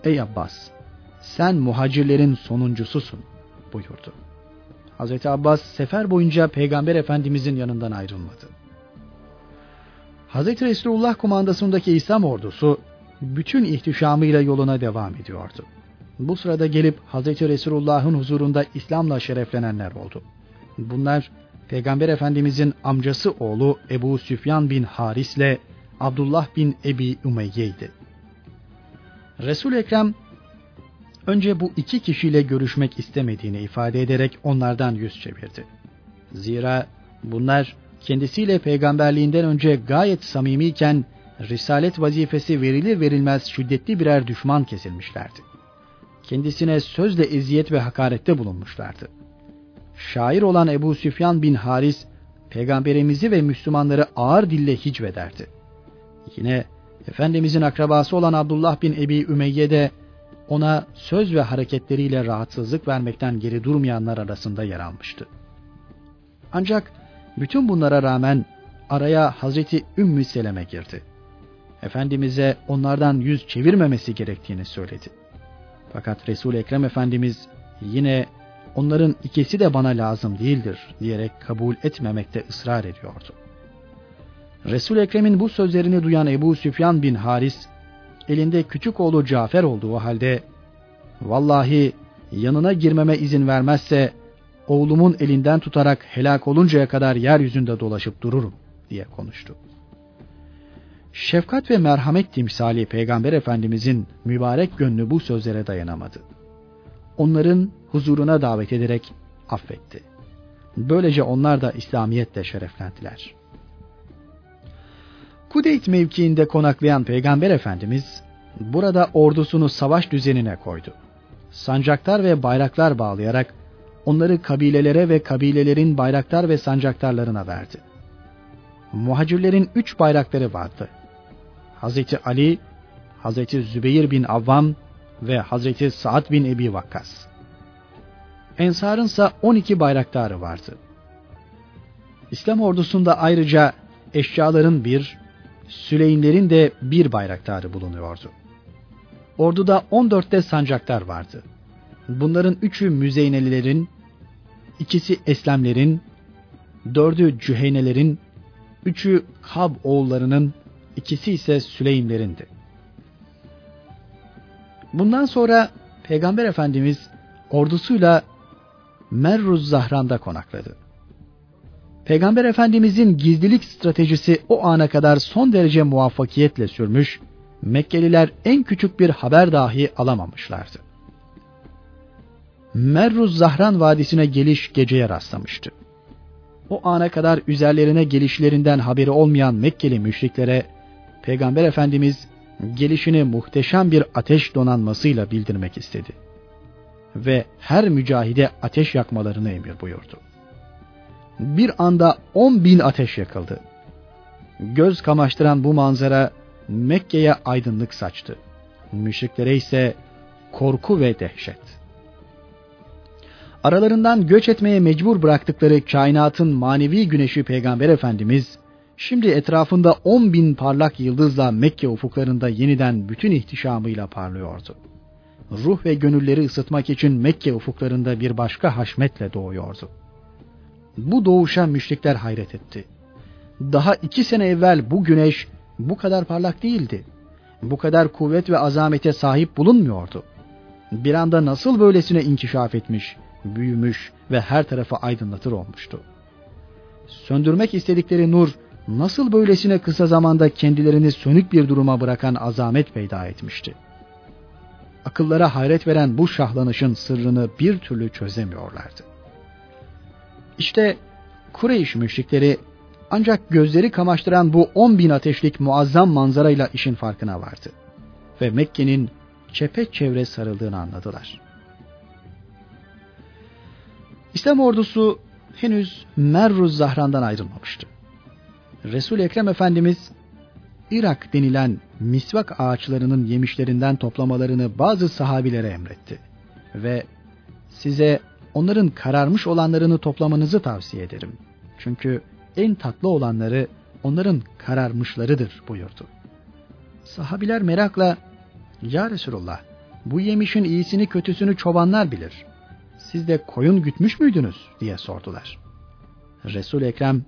''Ey Abbas, sen muhacirlerin sonuncususun.'' buyurdu. Hazreti Abbas sefer boyunca Peygamber Efendimizin yanından ayrılmadı. Hazreti Resulullah kumandasındaki İslam ordusu bütün ihtişamıyla yoluna devam ediyordu. Bu sırada gelip Hazreti Resulullah'ın huzurunda İslam'la şereflenenler oldu. Bunlar Peygamber Efendimizin amcası oğlu Ebu Süfyan bin Haris ile Abdullah bin Ebi Ümeyye'ydi. resul Ekrem önce bu iki kişiyle görüşmek istemediğini ifade ederek onlardan yüz çevirdi. Zira bunlar kendisiyle peygamberliğinden önce gayet samimiyken risalet vazifesi verilir verilmez şiddetli birer düşman kesilmişlerdi. Kendisine sözle eziyet ve hakarette bulunmuşlardı. Şair olan Ebu Süfyan bin Haris, peygamberimizi ve Müslümanları ağır dille hicvederdi. Yine Efendimizin akrabası olan Abdullah bin Ebi Ümeyye de ona söz ve hareketleriyle rahatsızlık vermekten geri durmayanlar arasında yer almıştı. Ancak bütün bunlara rağmen araya Hazreti Ümmü Seleme girdi. Efendimiz'e onlardan yüz çevirmemesi gerektiğini söyledi. Fakat Resul Ekrem Efendimiz yine onların ikisi de bana lazım değildir diyerek kabul etmemekte ısrar ediyordu. Resul Ekrem'in bu sözlerini duyan Ebu Süfyan bin Haris elinde küçük oğlu Cafer olduğu halde vallahi yanına girmeme izin vermezse oğlumun elinden tutarak helak oluncaya kadar yeryüzünde dolaşıp dururum diye konuştu. Şefkat ve merhamet timsali Peygamber Efendimizin mübarek gönlü bu sözlere dayanamadı. Onların huzuruna davet ederek affetti. Böylece onlar da İslamiyetle şereflendiler. Kudeyt mevkiinde konaklayan Peygamber Efendimiz burada ordusunu savaş düzenine koydu. Sancaktar ve bayraklar bağlayarak onları kabilelere ve kabilelerin bayraktar ve sancaktarlarına verdi. Muhacirlerin üç bayrakları vardı. Hazreti Ali, Hazreti Zübeyir bin Avvam ve Hazreti Sa'd bin Ebi Vakkas. Ensar'ın ise 12 bayraktarı vardı. İslam ordusunda ayrıca eşyaların bir, Süleymlerin de bir bayraktarı bulunuyordu. Orduda 14'te sancaktar vardı. Bunların üçü Müzeynelilerin, ikisi Eslemlerin, dördü Cüheynelerin, üçü Kab oğullarının, ikisi ise Süleymlerindi. Bundan sonra Peygamber Efendimiz ordusuyla Merruz Zahran'da konakladı. Peygamber Efendimizin gizlilik stratejisi o ana kadar son derece muvaffakiyetle sürmüş, Mekkeliler en küçük bir haber dahi alamamışlardı. Merruz Zahran Vadisi'ne geliş geceye rastlamıştı. O ana kadar üzerlerine gelişlerinden haberi olmayan Mekkeli müşriklere Peygamber Efendimiz gelişini muhteşem bir ateş donanmasıyla bildirmek istedi. Ve her mücahide ateş yakmalarını emir buyurdu. Bir anda on bin ateş yakıldı. Göz kamaştıran bu manzara Mekke'ye aydınlık saçtı. Müşriklere ise korku ve dehşet. Aralarından göç etmeye mecbur bıraktıkları kainatın manevi güneşi Peygamber Efendimiz, şimdi etrafında on bin parlak yıldızla Mekke ufuklarında yeniden bütün ihtişamıyla parlıyordu. Ruh ve gönülleri ısıtmak için Mekke ufuklarında bir başka haşmetle doğuyordu. Bu doğuşa müşrikler hayret etti. Daha iki sene evvel bu güneş bu kadar parlak değildi. Bu kadar kuvvet ve azamete sahip bulunmuyordu. Bir anda nasıl böylesine inkişaf etmiş, büyümüş ve her tarafı aydınlatır olmuştu. Söndürmek istedikleri nur nasıl böylesine kısa zamanda kendilerini sönük bir duruma bırakan azamet peyda etmişti. Akıllara hayret veren bu şahlanışın sırrını bir türlü çözemiyorlardı. İşte Kureyş müşrikleri ancak gözleri kamaştıran bu on bin ateşlik muazzam manzarayla işin farkına vardı. Ve Mekke'nin çepeçevre sarıldığını anladılar. İslam ordusu henüz Merruz Zahran'dan ayrılmamıştı. Resul Ekrem Efendimiz Irak denilen misvak ağaçlarının yemişlerinden toplamalarını bazı sahabilere emretti ve size onların kararmış olanlarını toplamanızı tavsiye ederim. Çünkü en tatlı olanları onların kararmışlarıdır buyurdu. Sahabiler merakla Ya Resulullah bu yemişin iyisini kötüsünü çobanlar bilir. Siz de koyun gütmüş müydünüz diye sordular. Resul Ekrem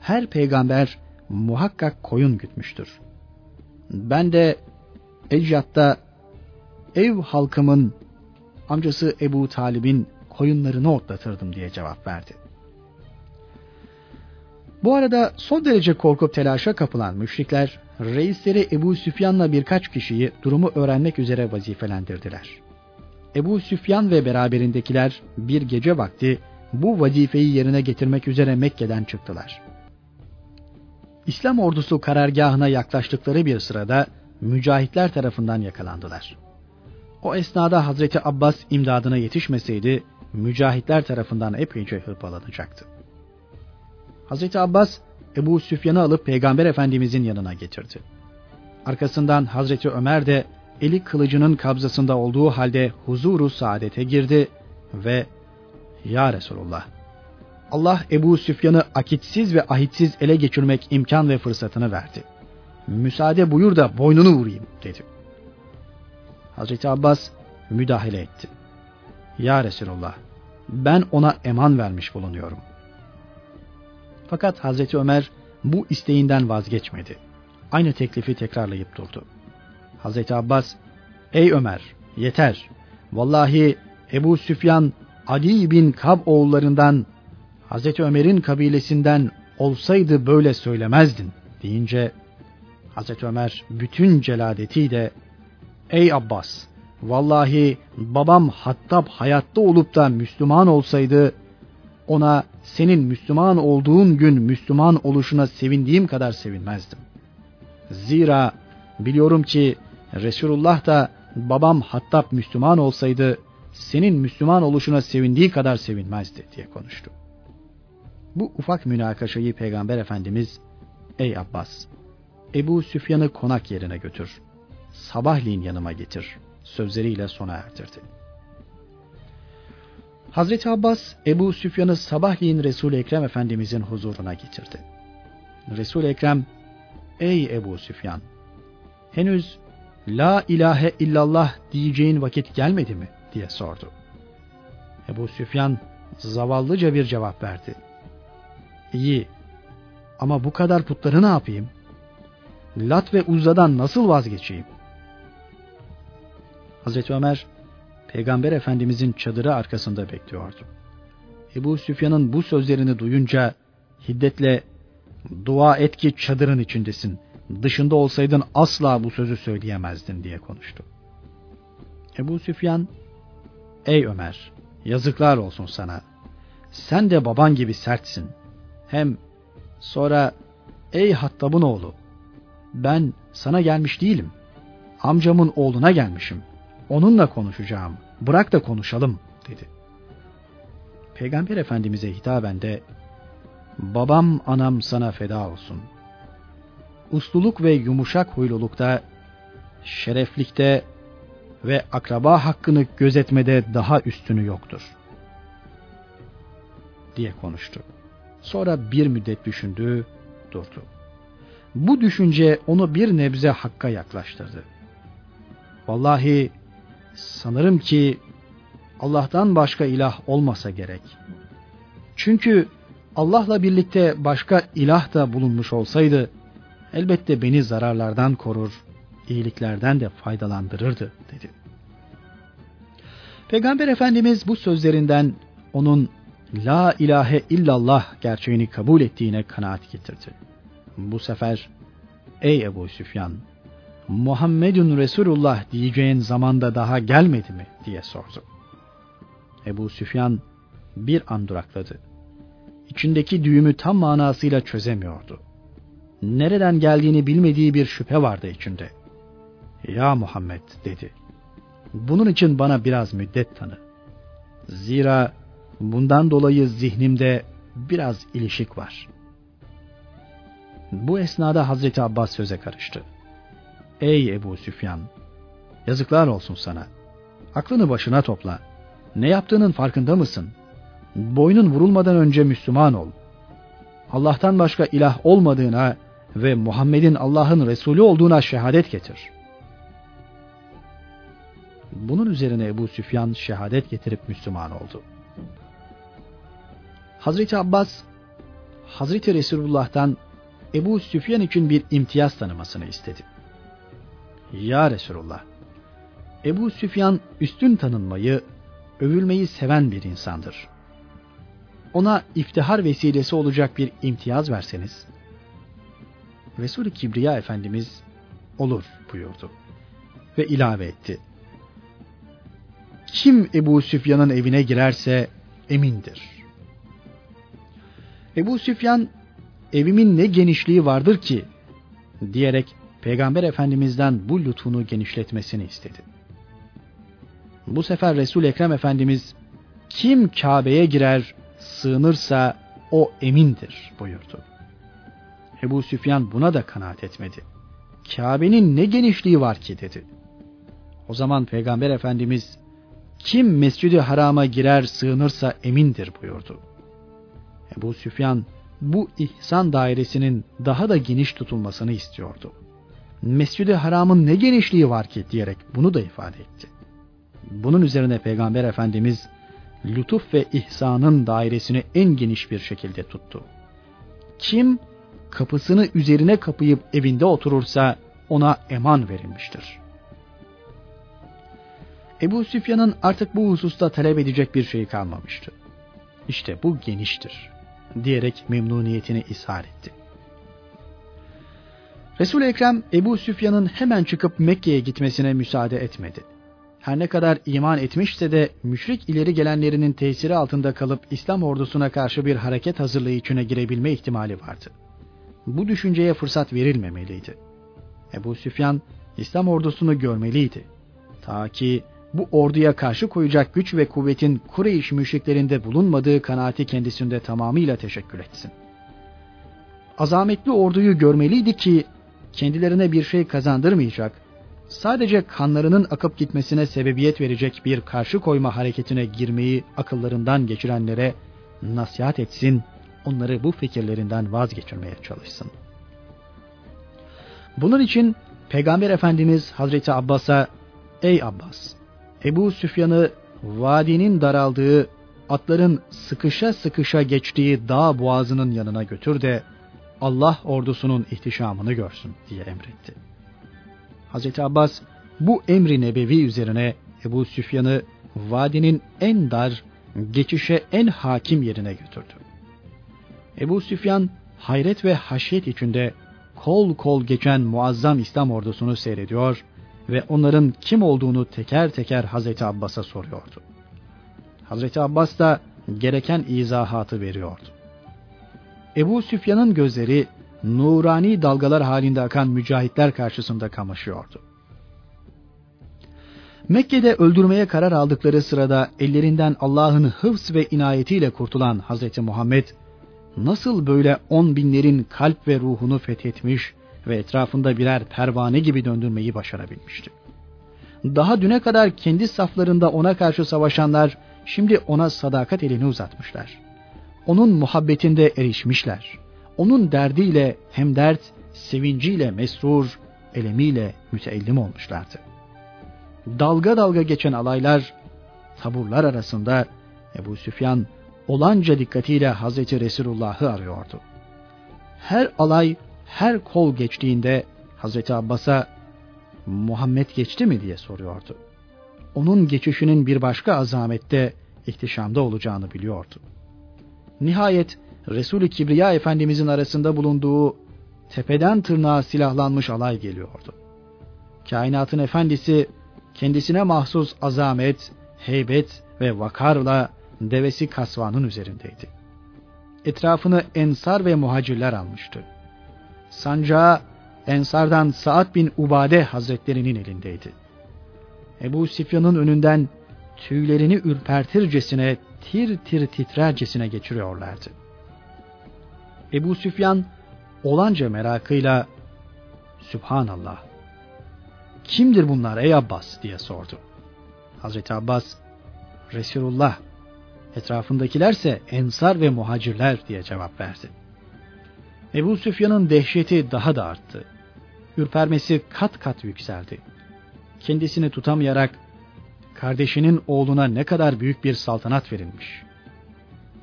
her peygamber muhakkak koyun gütmüştür. Ben de Ecdat'ta ev halkımın amcası Ebu Talib'in koyunlarını otlatırdım diye cevap verdi. Bu arada son derece korkup telaşa kapılan müşrikler reisleri Ebu Süfyan'la birkaç kişiyi durumu öğrenmek üzere vazifelendirdiler. Ebu Süfyan ve beraberindekiler bir gece vakti bu vazifeyi yerine getirmek üzere Mekke'den çıktılar. İslam ordusu karargahına yaklaştıkları bir sırada mücahitler tarafından yakalandılar. O esnada Hazreti Abbas imdadına yetişmeseydi mücahitler tarafından epeyce hırpalanacaktı. Hazreti Abbas Ebu Süfyan'ı alıp Peygamber Efendimizin yanına getirdi. Arkasından Hazreti Ömer de eli kılıcının kabzasında olduğu halde huzuru saadete girdi ve Ya Resulullah Allah Ebu Süfyan'ı akitsiz ve ahitsiz ele geçirmek imkan ve fırsatını verdi. Müsaade buyur da boynunu vurayım dedi. Hazreti Abbas müdahale etti. Ya Resulullah ben ona eman vermiş bulunuyorum. Fakat Hazreti Ömer bu isteğinden vazgeçmedi. Aynı teklifi tekrarlayıp durdu. Hazreti Abbas, ey Ömer yeter. Vallahi Ebu Süfyan Ali bin Kab oğullarından Hazreti Ömer'in kabilesinden olsaydı böyle söylemezdin deyince Hazreti Ömer bütün celadetiyle ey Abbas vallahi babam Hattab hayatta olup da Müslüman olsaydı ona senin Müslüman olduğun gün Müslüman oluşuna sevindiğim kadar sevinmezdim. Zira biliyorum ki Resulullah da babam Hattab Müslüman olsaydı senin Müslüman oluşuna sevindiği kadar sevinmezdi diye konuştu. Bu ufak münakaşayı Peygamber Efendimiz ey Abbas Ebu Süfyan'ı konak yerine götür. Sabahleyin yanıma getir. Sözleriyle sona erdirdi. Hazreti Abbas Ebu Süfyan'ı sabahleyin Resul-i Ekrem Efendimizin huzuruna getirdi. Resul-i Ekrem Ey Ebu Süfyan! Henüz La ilahe illallah diyeceğin vakit gelmedi mi? diye sordu. Ebu Süfyan zavallıca bir cevap verdi. İyi ama bu kadar putları ne yapayım? Lat ve Uzza'dan nasıl vazgeçeyim? Hazreti Ömer, Peygamber Efendimizin çadırı arkasında bekliyordu. Ebu Süfyan'ın bu sözlerini duyunca hiddetle dua et ki çadırın içindesin. Dışında olsaydın asla bu sözü söyleyemezdin diye konuştu. Ebu Süfyan, ey Ömer yazıklar olsun sana. Sen de baban gibi sertsin. Hem sonra ey Hattab'ın oğlu ben sana gelmiş değilim. Amcamın oğluna gelmişim. Onunla konuşacağım. Bırak da konuşalım dedi. Peygamber Efendimiz'e hitaben de babam anam sana feda olsun. Usluluk ve yumuşak huylulukta, şereflikte ve akraba hakkını gözetmede daha üstünü yoktur. Diye konuştu. Sonra bir müddet düşündü, durdu. Bu düşünce onu bir nebze hakka yaklaştırdı. Vallahi sanırım ki Allah'tan başka ilah olmasa gerek. Çünkü Allah'la birlikte başka ilah da bulunmuş olsaydı elbette beni zararlardan korur, iyiliklerden de faydalandırırdı dedi. Peygamber Efendimiz bu sözlerinden onun La ilahe illallah gerçeğini kabul ettiğine kanaat getirdi. Bu sefer ey Ebu Süfyan Muhammedun Resulullah diyeceğin zamanda daha gelmedi mi diye sordu. Ebu Süfyan bir an durakladı. İçindeki düğümü tam manasıyla çözemiyordu. Nereden geldiğini bilmediği bir şüphe vardı içinde. Ya Muhammed dedi. Bunun için bana biraz müddet tanı. Zira bundan dolayı zihnimde biraz ilişik var. Bu esnada Hazreti Abbas söze karıştı. Ey Ebu Süfyan! Yazıklar olsun sana. Aklını başına topla. Ne yaptığının farkında mısın? Boynun vurulmadan önce Müslüman ol. Allah'tan başka ilah olmadığına ve Muhammed'in Allah'ın Resulü olduğuna şehadet getir. Bunun üzerine Ebu Süfyan şehadet getirip Müslüman oldu. Hazreti Abbas, Hazreti Resulullah'tan Ebu Süfyan için bir imtiyaz tanımasını istedi. Ya Resulullah, Ebu Süfyan üstün tanınmayı, övülmeyi seven bir insandır. Ona iftihar vesilesi olacak bir imtiyaz verseniz, Resul-i Kibriya Efendimiz olur buyurdu ve ilave etti. Kim Ebu Süfyan'ın evine girerse emindir. Ebu Süfyan evimin ne genişliği vardır ki diyerek Peygamber Efendimiz'den bu lütfunu genişletmesini istedi. Bu sefer Resul Ekrem Efendimiz kim Kabe'ye girer, sığınırsa o emindir buyurdu. Ebu Süfyan buna da kanaat etmedi. Kabe'nin ne genişliği var ki dedi. O zaman Peygamber Efendimiz kim Mescid-i Haram'a girer sığınırsa emindir buyurdu. Ebu Süfyan bu ihsan dairesinin daha da geniş tutulmasını istiyordu. Mescid-i Haram'ın ne genişliği var ki diyerek bunu da ifade etti. Bunun üzerine Peygamber Efendimiz lütuf ve ihsanın dairesini en geniş bir şekilde tuttu. Kim kapısını üzerine kapayıp evinde oturursa ona eman verilmiştir. Ebu Süfyan'ın artık bu hususta talep edecek bir şey kalmamıştı. İşte bu geniştir diyerek memnuniyetini ishar etti. Resul Ekrem Ebu Süfyan'ın hemen çıkıp Mekke'ye gitmesine müsaade etmedi. Her ne kadar iman etmişse de müşrik ileri gelenlerinin tesiri altında kalıp İslam ordusuna karşı bir hareket hazırlığı içine girebilme ihtimali vardı. Bu düşünceye fırsat verilmemeliydi. Ebu Süfyan İslam ordusunu görmeliydi. Ta ki bu orduya karşı koyacak güç ve kuvvetin Kureyş müşriklerinde bulunmadığı kanaati kendisinde tamamıyla teşekkür etsin. Azametli orduyu görmeliydi ki kendilerine bir şey kazandırmayacak, sadece kanlarının akıp gitmesine sebebiyet verecek bir karşı koyma hareketine girmeyi akıllarından geçirenlere nasihat etsin, onları bu fikirlerinden vazgeçirmeye çalışsın. Bunun için Peygamber Efendimiz Hazreti Abbas'a Ey Abbas! Ebu Süfyan'ı vadinin daraldığı, atların sıkışa sıkışa geçtiği dağ boğazının yanına götür de Allah ordusunun ihtişamını görsün diye emretti. Hazreti Abbas bu emri nebevi üzerine Ebu Süfyan'ı vadinin en dar, geçişe en hakim yerine götürdü. Ebu Süfyan hayret ve haşyet içinde kol kol geçen muazzam İslam ordusunu seyrediyor ve onların kim olduğunu teker teker Hazreti Abbas'a soruyordu. Hazreti Abbas da gereken izahatı veriyordu. Ebu Süfyan'ın gözleri nurani dalgalar halinde akan mücahitler karşısında kamaşıyordu. Mekke'de öldürmeye karar aldıkları sırada ellerinden Allah'ın hıfz ve inayetiyle kurtulan Hazreti Muhammed, nasıl böyle on binlerin kalp ve ruhunu fethetmiş ve etrafında birer pervane gibi döndürmeyi başarabilmişti. Daha düne kadar kendi saflarında ona karşı savaşanlar şimdi ona sadakat elini uzatmışlar. Onun muhabbetinde erişmişler. Onun derdiyle hem dert, sevinciyle mesrur, elemiyle müteellim olmuşlardı. Dalga dalga geçen alaylar, taburlar arasında Ebu Süfyan olanca dikkatiyle Hazreti Resulullah'ı arıyordu. Her alay her kol geçtiğinde Hazreti Abbas'a Muhammed geçti mi diye soruyordu. Onun geçişinin bir başka azamette, ihtişamda olacağını biliyordu. Nihayet Resul-i Kibriya Efendimizin arasında bulunduğu tepeden tırnağa silahlanmış alay geliyordu. Kainatın efendisi kendisine mahsus azamet, heybet ve vakarla devesi kasvanın üzerindeydi. Etrafını ensar ve muhacirler almıştı sancağı Ensardan Saad bin Ubade Hazretlerinin elindeydi. Ebu Sifyan'ın önünden tüylerini ürpertircesine, tir tir titrercesine geçiriyorlardı. Ebu Süfyan olanca merakıyla Sübhanallah kimdir bunlar ey Abbas diye sordu. Hazreti Abbas Resulullah etrafındakilerse ensar ve muhacirler diye cevap verdi. Ebu Süfyan'ın dehşeti daha da arttı. Ürpermesi kat kat yükseldi. Kendisini tutamayarak kardeşinin oğluna ne kadar büyük bir saltanat verilmiş.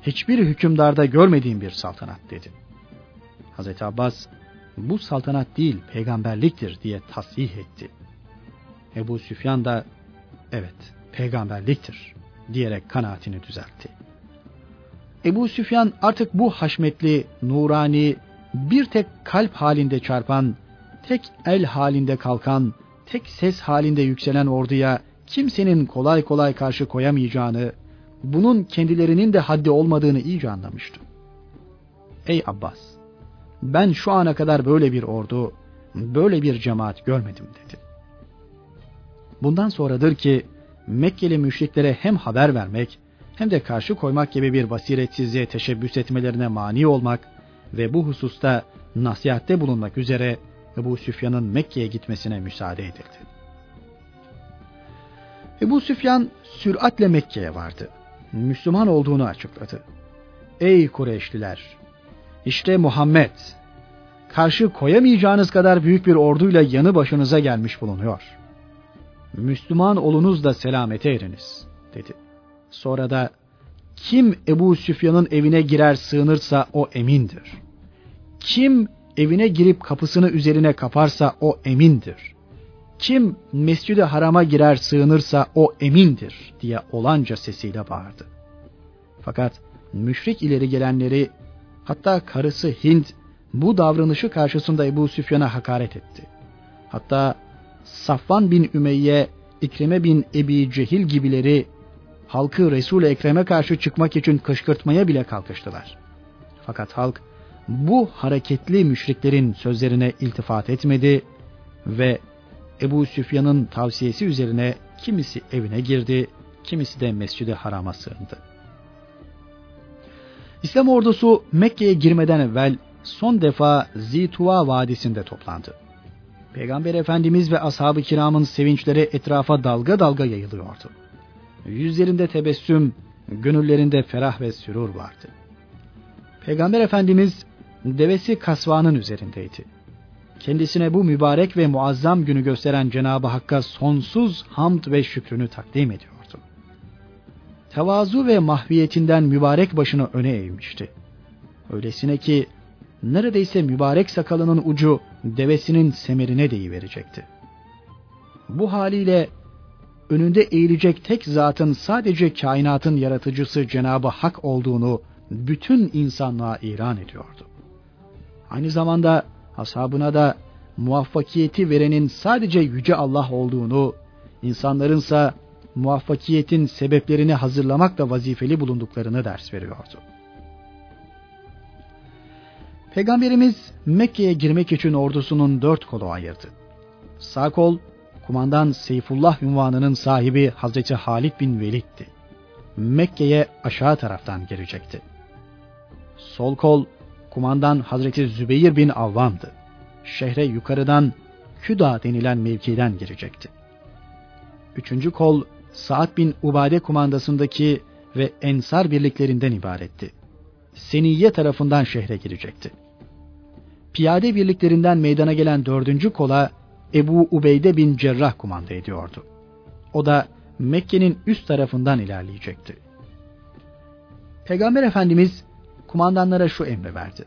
Hiçbir hükümdarda görmediğim bir saltanat dedi. Hazreti Abbas bu saltanat değil peygamberliktir diye tasih etti. Ebu Süfyan da evet peygamberliktir diyerek kanaatini düzeltti. Ebu Süfyan artık bu haşmetli, nurani, bir tek kalp halinde çarpan, tek el halinde kalkan, tek ses halinde yükselen orduya kimsenin kolay kolay karşı koyamayacağını, bunun kendilerinin de haddi olmadığını iyice anlamıştı. Ey Abbas! Ben şu ana kadar böyle bir ordu, böyle bir cemaat görmedim dedi. Bundan sonradır ki Mekkeli müşriklere hem haber vermek hem de karşı koymak gibi bir basiretsizliğe teşebbüs etmelerine mani olmak ve bu hususta nasihatte bulunmak üzere Ebu Süfyan'ın Mekke'ye gitmesine müsaade edildi. Ebu Süfyan süratle Mekke'ye vardı. Müslüman olduğunu açıkladı. Ey Kureyşliler! İşte Muhammed! Karşı koyamayacağınız kadar büyük bir orduyla yanı başınıza gelmiş bulunuyor. Müslüman olunuz da selamete eriniz dedi. Sonra da kim Ebu Süfyan'ın evine girer sığınırsa o emindir. Kim evine girip kapısını üzerine kaparsa o emindir. Kim mescidi harama girer sığınırsa o emindir diye olanca sesiyle bağırdı. Fakat müşrik ileri gelenleri hatta karısı Hind bu davranışı karşısında Ebu Süfyan'a hakaret etti. Hatta Safvan bin Ümeyye, İkrime bin Ebi Cehil gibileri halkı Resul-i Ekrem'e karşı çıkmak için kışkırtmaya bile kalkıştılar. Fakat halk bu hareketli müşriklerin sözlerine iltifat etmedi ve Ebu Süfyan'ın tavsiyesi üzerine kimisi evine girdi, kimisi de Mescid-i Haram'a sığındı. İslam ordusu Mekke'ye girmeden evvel son defa Zituva Vadisi'nde toplandı. Peygamber Efendimiz ve ashab-ı kiramın sevinçleri etrafa dalga dalga yayılıyordu. Yüzlerinde tebessüm, gönüllerinde ferah ve sürur vardı. Peygamber Efendimiz devesi kasvanın üzerindeydi. Kendisine bu mübarek ve muazzam günü gösteren Cenab-ı Hakk'a sonsuz hamd ve şükrünü takdim ediyordu. Tevazu ve mahviyetinden mübarek başını öne eğmişti. Öylesine ki neredeyse mübarek sakalının ucu devesinin semerine deyiverecekti. Bu haliyle önünde eğilecek tek zatın sadece kainatın yaratıcısı Cenabı Hak olduğunu bütün insanlığa ilan ediyordu. Aynı zamanda ashabına da muvaffakiyeti verenin sadece yüce Allah olduğunu, insanlarınsa muvaffakiyetin sebeplerini hazırlamakla vazifeli bulunduklarını ders veriyordu. Peygamberimiz Mekke'ye girmek için ordusunun dört kolu ayırdı. Sağ kol, kumandan Seyfullah ünvanının sahibi Hazreti Halid bin Velid'ti. Mekke'ye aşağı taraftan girecekti. Sol kol, kumandan Hazreti Zübeyir bin Avvam'dı. Şehre yukarıdan Küda denilen mevkiden girecekti. Üçüncü kol, Sa'd bin Ubade kumandasındaki ve Ensar birliklerinden ibaretti. Seniye tarafından şehre girecekti piyade birliklerinden meydana gelen dördüncü kola Ebu Ubeyde bin Cerrah kumanda ediyordu. O da Mekke'nin üst tarafından ilerleyecekti. Peygamber Efendimiz kumandanlara şu emri verdi.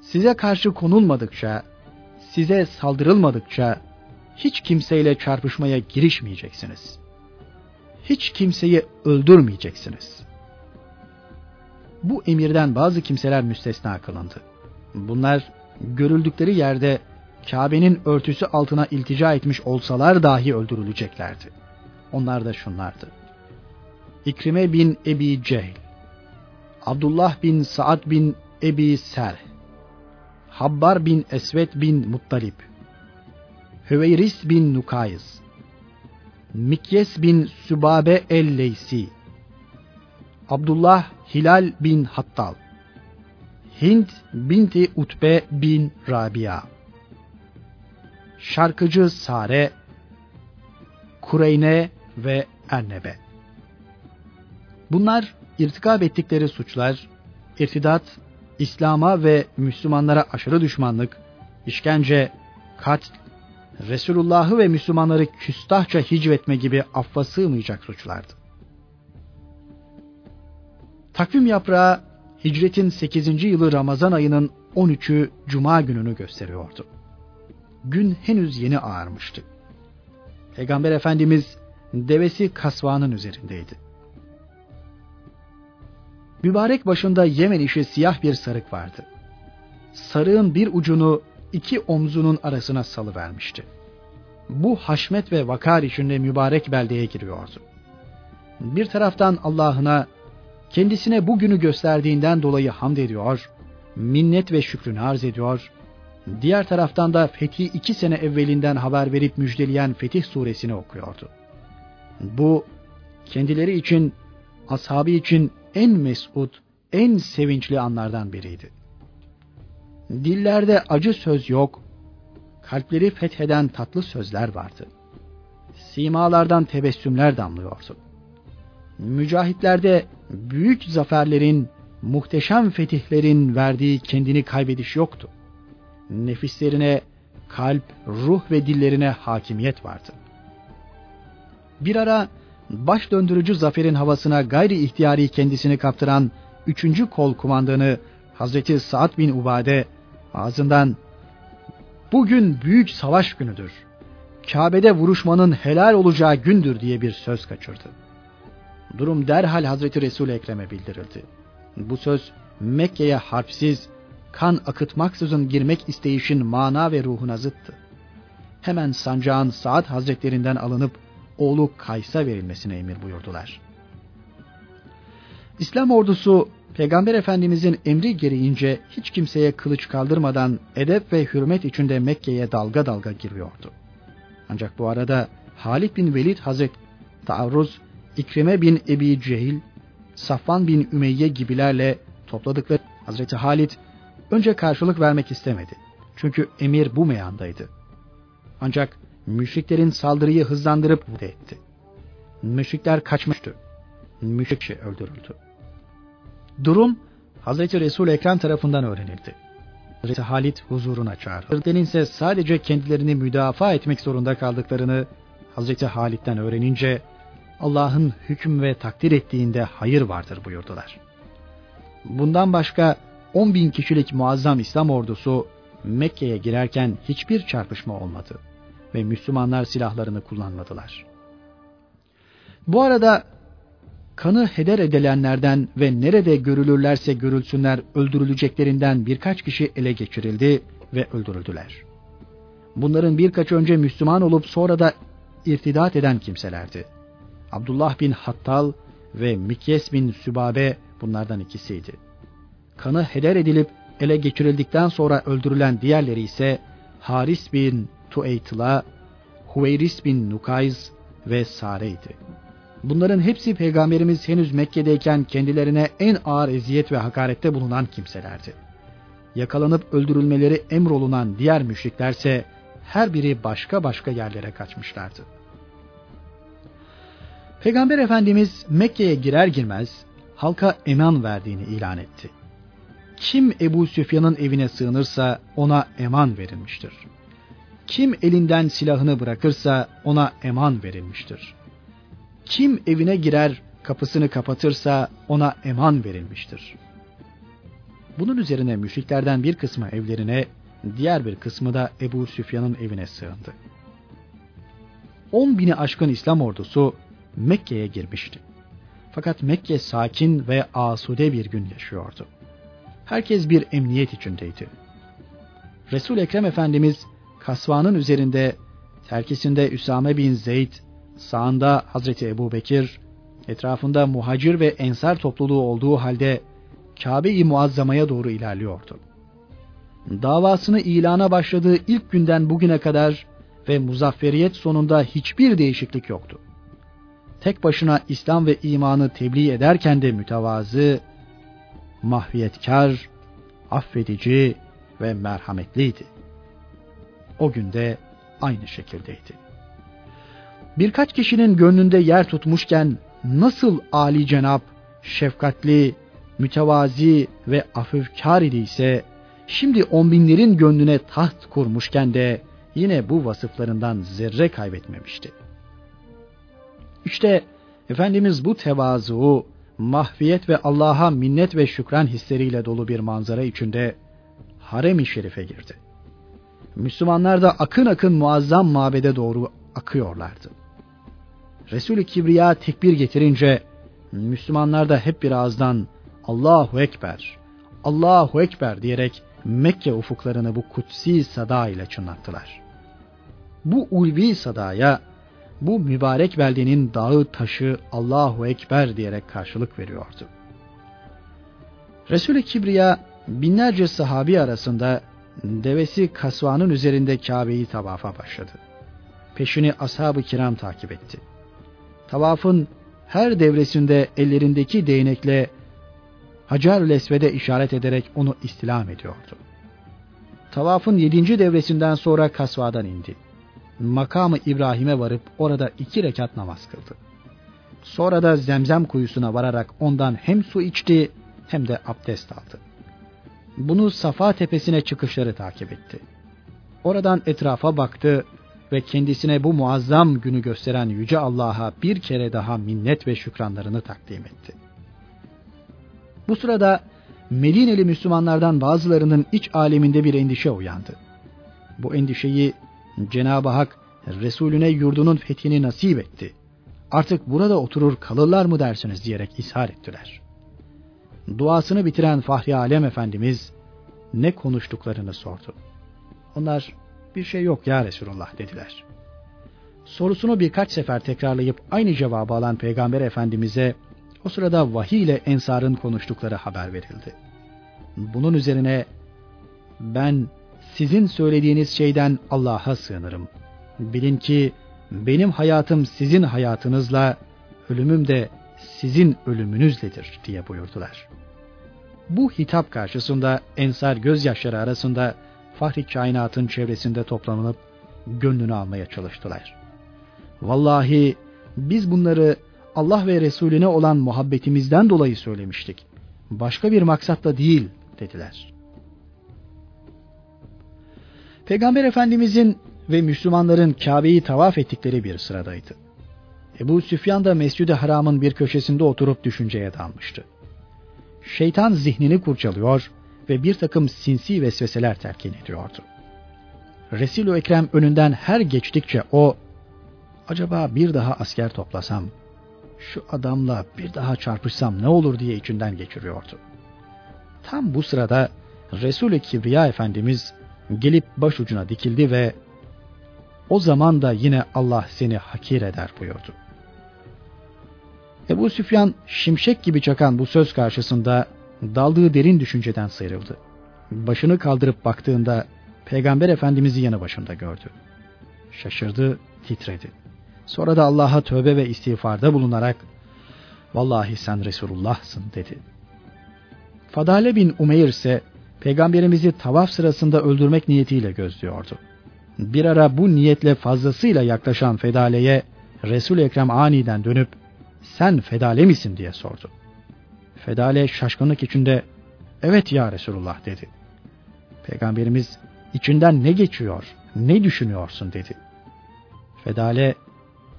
Size karşı konulmadıkça, size saldırılmadıkça hiç kimseyle çarpışmaya girişmeyeceksiniz. Hiç kimseyi öldürmeyeceksiniz. Bu emirden bazı kimseler müstesna kılındı. Bunlar görüldükleri yerde Kabe'nin örtüsü altına iltica etmiş olsalar dahi öldürüleceklerdi. Onlar da şunlardı. İkrime bin Ebi Cehl, Abdullah bin Saad bin Ebi Serh, Habbar bin Esvet bin Muttalip, Hüveyris bin Nukayz, Mikyes bin Sübabe el-Leysi, Abdullah Hilal bin Hattal, Hint binti Utbe bin Rabia. Şarkıcı Sare, Kureyne ve Ernebe. Bunlar irtikab ettikleri suçlar, irtidat, İslam'a ve Müslümanlara aşırı düşmanlık, işkence, katl, Resulullah'ı ve Müslümanları küstahça hicvetme gibi affa sığmayacak suçlardı. Takvim yaprağı hicretin 8. yılı Ramazan ayının 13'ü Cuma gününü gösteriyordu. Gün henüz yeni ağarmıştı. Peygamber Efendimiz devesi kasvanın üzerindeydi. Mübarek başında Yemen işi siyah bir sarık vardı. Sarığın bir ucunu iki omzunun arasına salıvermişti. Bu haşmet ve vakar içinde mübarek beldeye giriyordu. Bir taraftan Allah'ına kendisine bugünü gösterdiğinden dolayı hamd ediyor, minnet ve şükrünü arz ediyor. Diğer taraftan da fethi iki sene evvelinden haber verip müjdeleyen Fetih suresini okuyordu. Bu kendileri için, ashabı için en mesut, en sevinçli anlardan biriydi. Dillerde acı söz yok, kalpleri fetheden tatlı sözler vardı. Simalardan tebessümler damlıyordu mücahitlerde büyük zaferlerin, muhteşem fetihlerin verdiği kendini kaybediş yoktu. Nefislerine, kalp, ruh ve dillerine hakimiyet vardı. Bir ara baş döndürücü zaferin havasına gayri ihtiyari kendisini kaptıran 3. kol kumandanı Hazreti Sa'd bin Ubade ağzından bugün büyük savaş günüdür. Kabe'de vuruşmanın helal olacağı gündür diye bir söz kaçırdı. Durum derhal Hazreti Resul Ekrem'e bildirildi. Bu söz Mekke'ye harpsiz, kan akıtmaksızın girmek isteyişin mana ve ruhuna zıttı. Hemen sancağın Saad Hazretlerinden alınıp oğlu Kays'a verilmesine emir buyurdular. İslam ordusu Peygamber Efendimizin emri gereğince hiç kimseye kılıç kaldırmadan edep ve hürmet içinde Mekke'ye dalga dalga giriyordu. Ancak bu arada Halid bin Velid Hazret Taarruz, İkrime bin Ebi Cehil, Safvan bin Ümeyye gibilerle topladıkları Hazreti Halid önce karşılık vermek istemedi. Çünkü emir bu meyandaydı. Ancak müşriklerin saldırıyı hızlandırıp etti. Müşrikler kaçmıştı. Müşrik öldürüldü. Durum Hazreti Resul Ekrem tarafından öğrenildi. Hazreti Halit huzuruna çağırdı. Deninse sadece kendilerini müdafaa etmek zorunda kaldıklarını Hazreti Halit'ten öğrenince Allah'ın hüküm ve takdir ettiğinde hayır vardır buyurdular. Bundan başka 10 bin kişilik muazzam İslam ordusu Mekke'ye girerken hiçbir çarpışma olmadı ve Müslümanlar silahlarını kullanmadılar. Bu arada kanı heder edilenlerden ve nerede görülürlerse görülsünler öldürüleceklerinden birkaç kişi ele geçirildi ve öldürüldüler. Bunların birkaç önce Müslüman olup sonra da irtidat eden kimselerdi. Abdullah bin Hattal ve Mikyes bin Sübabe bunlardan ikisiydi. Kanı heder edilip ele geçirildikten sonra öldürülen diğerleri ise Haris bin Tueytla, Huveyris bin Nukayz ve Sare'ydi. Bunların hepsi peygamberimiz henüz Mekke'deyken kendilerine en ağır eziyet ve hakarette bulunan kimselerdi. Yakalanıp öldürülmeleri emrolunan diğer müşriklerse her biri başka başka yerlere kaçmışlardı. Peygamber Efendimiz Mekke'ye girer girmez halka eman verdiğini ilan etti. Kim Ebu Süfyan'ın evine sığınırsa ona eman verilmiştir. Kim elinden silahını bırakırsa ona eman verilmiştir. Kim evine girer kapısını kapatırsa ona eman verilmiştir. Bunun üzerine müşriklerden bir kısmı evlerine, diğer bir kısmı da Ebu Süfyan'ın evine sığındı. On bini aşkın İslam ordusu Mekke'ye girmişti. Fakat Mekke sakin ve asude bir gün yaşıyordu. Herkes bir emniyet içindeydi. Resul Ekrem Efendimiz kasvanın üzerinde terkisinde Üsame bin Zeyd, sağında Hazreti Ebu Bekir, etrafında muhacir ve ensar topluluğu olduğu halde Kabe-i Muazzama'ya doğru ilerliyordu. Davasını ilana başladığı ilk günden bugüne kadar ve muzafferiyet sonunda hiçbir değişiklik yoktu. Tek başına İslam ve imanı tebliğ ederken de mütevazı, mahviyetkar, affedici ve merhametliydi. O günde aynı şekildeydi birkaç kişinin gönlünde yer tutmuşken nasıl Ali Cenap, şefkatli, mütevazi ve afifkar idiyse, şimdi on binlerin gönlüne taht kurmuşken de yine bu vasıflarından zerre kaybetmemişti. İşte Efendimiz bu tevazu, mahfiyet ve Allah'a minnet ve şükran hisleriyle dolu bir manzara içinde harem-i şerife girdi. Müslümanlar da akın akın muazzam mabede doğru akıyorlardı. Resul-i Kibriya tekbir getirince Müslümanlar da hep bir ağızdan Allahu Ekber, Allahu Ekber diyerek Mekke ufuklarını bu kutsi sada ile çınlattılar. Bu ulvi sadaya bu mübarek beldenin dağı taşı Allahu Ekber diyerek karşılık veriyordu. Resul-i Kibriya binlerce sahabi arasında devesi kasvanın üzerinde Kabe'yi tavafa başladı. Peşini ashab-ı kiram takip etti tavafın her devresinde ellerindeki değnekle Hacer Lesved'e işaret ederek onu istilam ediyordu. Tavafın yedinci devresinden sonra kasvadan indi. Makamı İbrahim'e varıp orada iki rekat namaz kıldı. Sonra da zemzem kuyusuna vararak ondan hem su içti hem de abdest aldı. Bunu Safa tepesine çıkışları takip etti. Oradan etrafa baktı ve kendisine bu muazzam günü gösteren Yüce Allah'a bir kere daha minnet ve şükranlarını takdim etti. Bu sırada Medineli Müslümanlardan bazılarının iç aleminde bir endişe uyandı. Bu endişeyi Cenab-ı Hak Resulüne yurdunun fethini nasip etti. Artık burada oturur kalırlar mı dersiniz diyerek ishar ettiler. Duasını bitiren Fahri Alem Efendimiz ne konuştuklarını sordu. Onlar bir şey yok ya Resulullah dediler. Sorusunu birkaç sefer tekrarlayıp aynı cevabı alan Peygamber Efendimiz'e o sırada vahiy ile ensarın konuştukları haber verildi. Bunun üzerine ben sizin söylediğiniz şeyden Allah'a sığınırım. Bilin ki benim hayatım sizin hayatınızla, ölümüm de sizin ölümünüzledir diye buyurdular. Bu hitap karşısında ensar gözyaşları arasında Fahri kainatın çevresinde toplanıp gönlünü almaya çalıştılar. Vallahi biz bunları Allah ve Resulüne olan muhabbetimizden dolayı söylemiştik. Başka bir maksatla değil dediler. Peygamber Efendimizin ve Müslümanların Kabe'yi tavaf ettikleri bir sıradaydı. Ebu Süfyan da Mescid-i Haram'ın bir köşesinde oturup düşünceye dalmıştı. Şeytan zihnini kurcalıyor ve bir takım sinsi vesveseler telkin ediyordu. Resul-i Ekrem önünden her geçtikçe o, acaba bir daha asker toplasam, şu adamla bir daha çarpışsam ne olur diye içinden geçiriyordu. Tam bu sırada Resul-i Kibriya Efendimiz gelip başucuna dikildi ve o zaman da yine Allah seni hakir eder buyurdu. Ebu Süfyan şimşek gibi çakan bu söz karşısında daldığı derin düşünceden sıyrıldı. Başını kaldırıp baktığında Peygamber Efendimiz'i yanı başında gördü. Şaşırdı, titredi. Sonra da Allah'a tövbe ve istiğfarda bulunarak Vallahi sen Resulullah'sın dedi. Fadale bin Umeyr ise Peygamberimizi tavaf sırasında öldürmek niyetiyle gözlüyordu. Bir ara bu niyetle fazlasıyla yaklaşan Fedale'ye Resul Ekrem aniden dönüp sen Fedale misin diye sordu. Fedale şaşkınlık içinde evet ya Resulullah dedi. Peygamberimiz içinden ne geçiyor, ne düşünüyorsun dedi. Fedale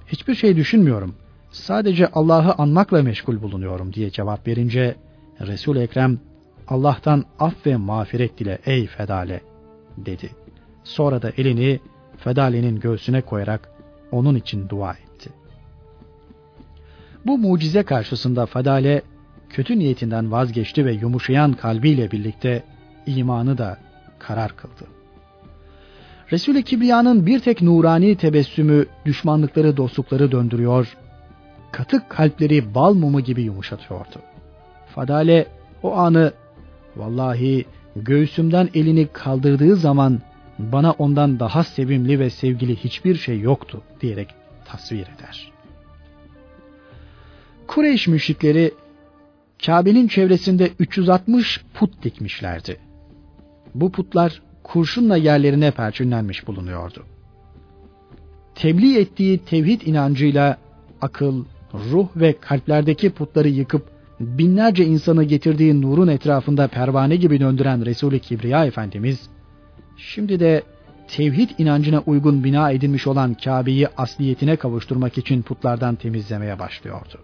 hiçbir şey düşünmüyorum. Sadece Allah'ı anmakla meşgul bulunuyorum diye cevap verince Resul Ekrem Allah'tan af ve mağfiret dile ey Fedale dedi. Sonra da elini Fedale'nin göğsüne koyarak onun için dua etti. Bu mucize karşısında Fedale kötü niyetinden vazgeçti ve yumuşayan kalbiyle birlikte imanı da karar kıldı. Resul-i Kibriya'nın bir tek nurani tebessümü düşmanlıkları dostlukları döndürüyor, katık kalpleri bal mumu gibi yumuşatıyordu. Fadale o anı vallahi göğsümden elini kaldırdığı zaman bana ondan daha sevimli ve sevgili hiçbir şey yoktu diyerek tasvir eder. Kureyş müşrikleri Kabe'nin çevresinde 360 put dikmişlerdi. Bu putlar kurşunla yerlerine perçinlenmiş bulunuyordu. Tebliğ ettiği tevhid inancıyla akıl, ruh ve kalplerdeki putları yıkıp binlerce insanı getirdiği nurun etrafında pervane gibi döndüren Resul-i Kibriya Efendimiz, şimdi de tevhid inancına uygun bina edilmiş olan Kabe'yi asliyetine kavuşturmak için putlardan temizlemeye başlıyordu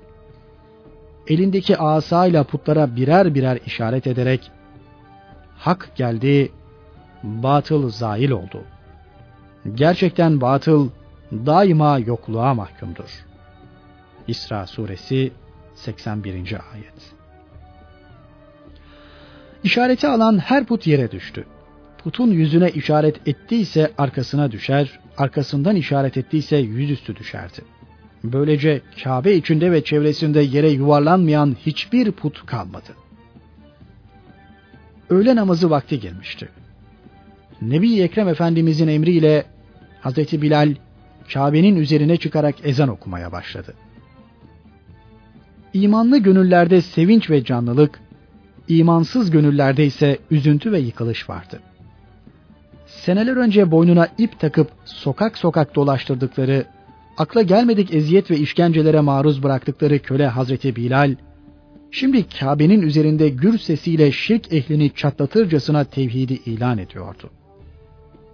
elindeki asayla putlara birer birer işaret ederek hak geldi, batıl zail oldu. Gerçekten batıl daima yokluğa mahkumdur. İsra suresi 81. ayet. İşareti alan her put yere düştü. Putun yüzüne işaret ettiyse arkasına düşer, arkasından işaret ettiyse yüzüstü düşerdi. Böylece Kabe içinde ve çevresinde yere yuvarlanmayan hiçbir put kalmadı. Öğle namazı vakti girmişti. Nebi Ekrem Efendimizin emriyle Hazreti Bilal Kabe'nin üzerine çıkarak ezan okumaya başladı. İmanlı gönüllerde sevinç ve canlılık, imansız gönüllerde ise üzüntü ve yıkılış vardı. Seneler önce boynuna ip takıp sokak sokak dolaştırdıkları akla gelmedik eziyet ve işkencelere maruz bıraktıkları köle Hazreti Bilal, şimdi Kabe'nin üzerinde gür sesiyle şirk ehlini çatlatırcasına tevhidi ilan ediyordu.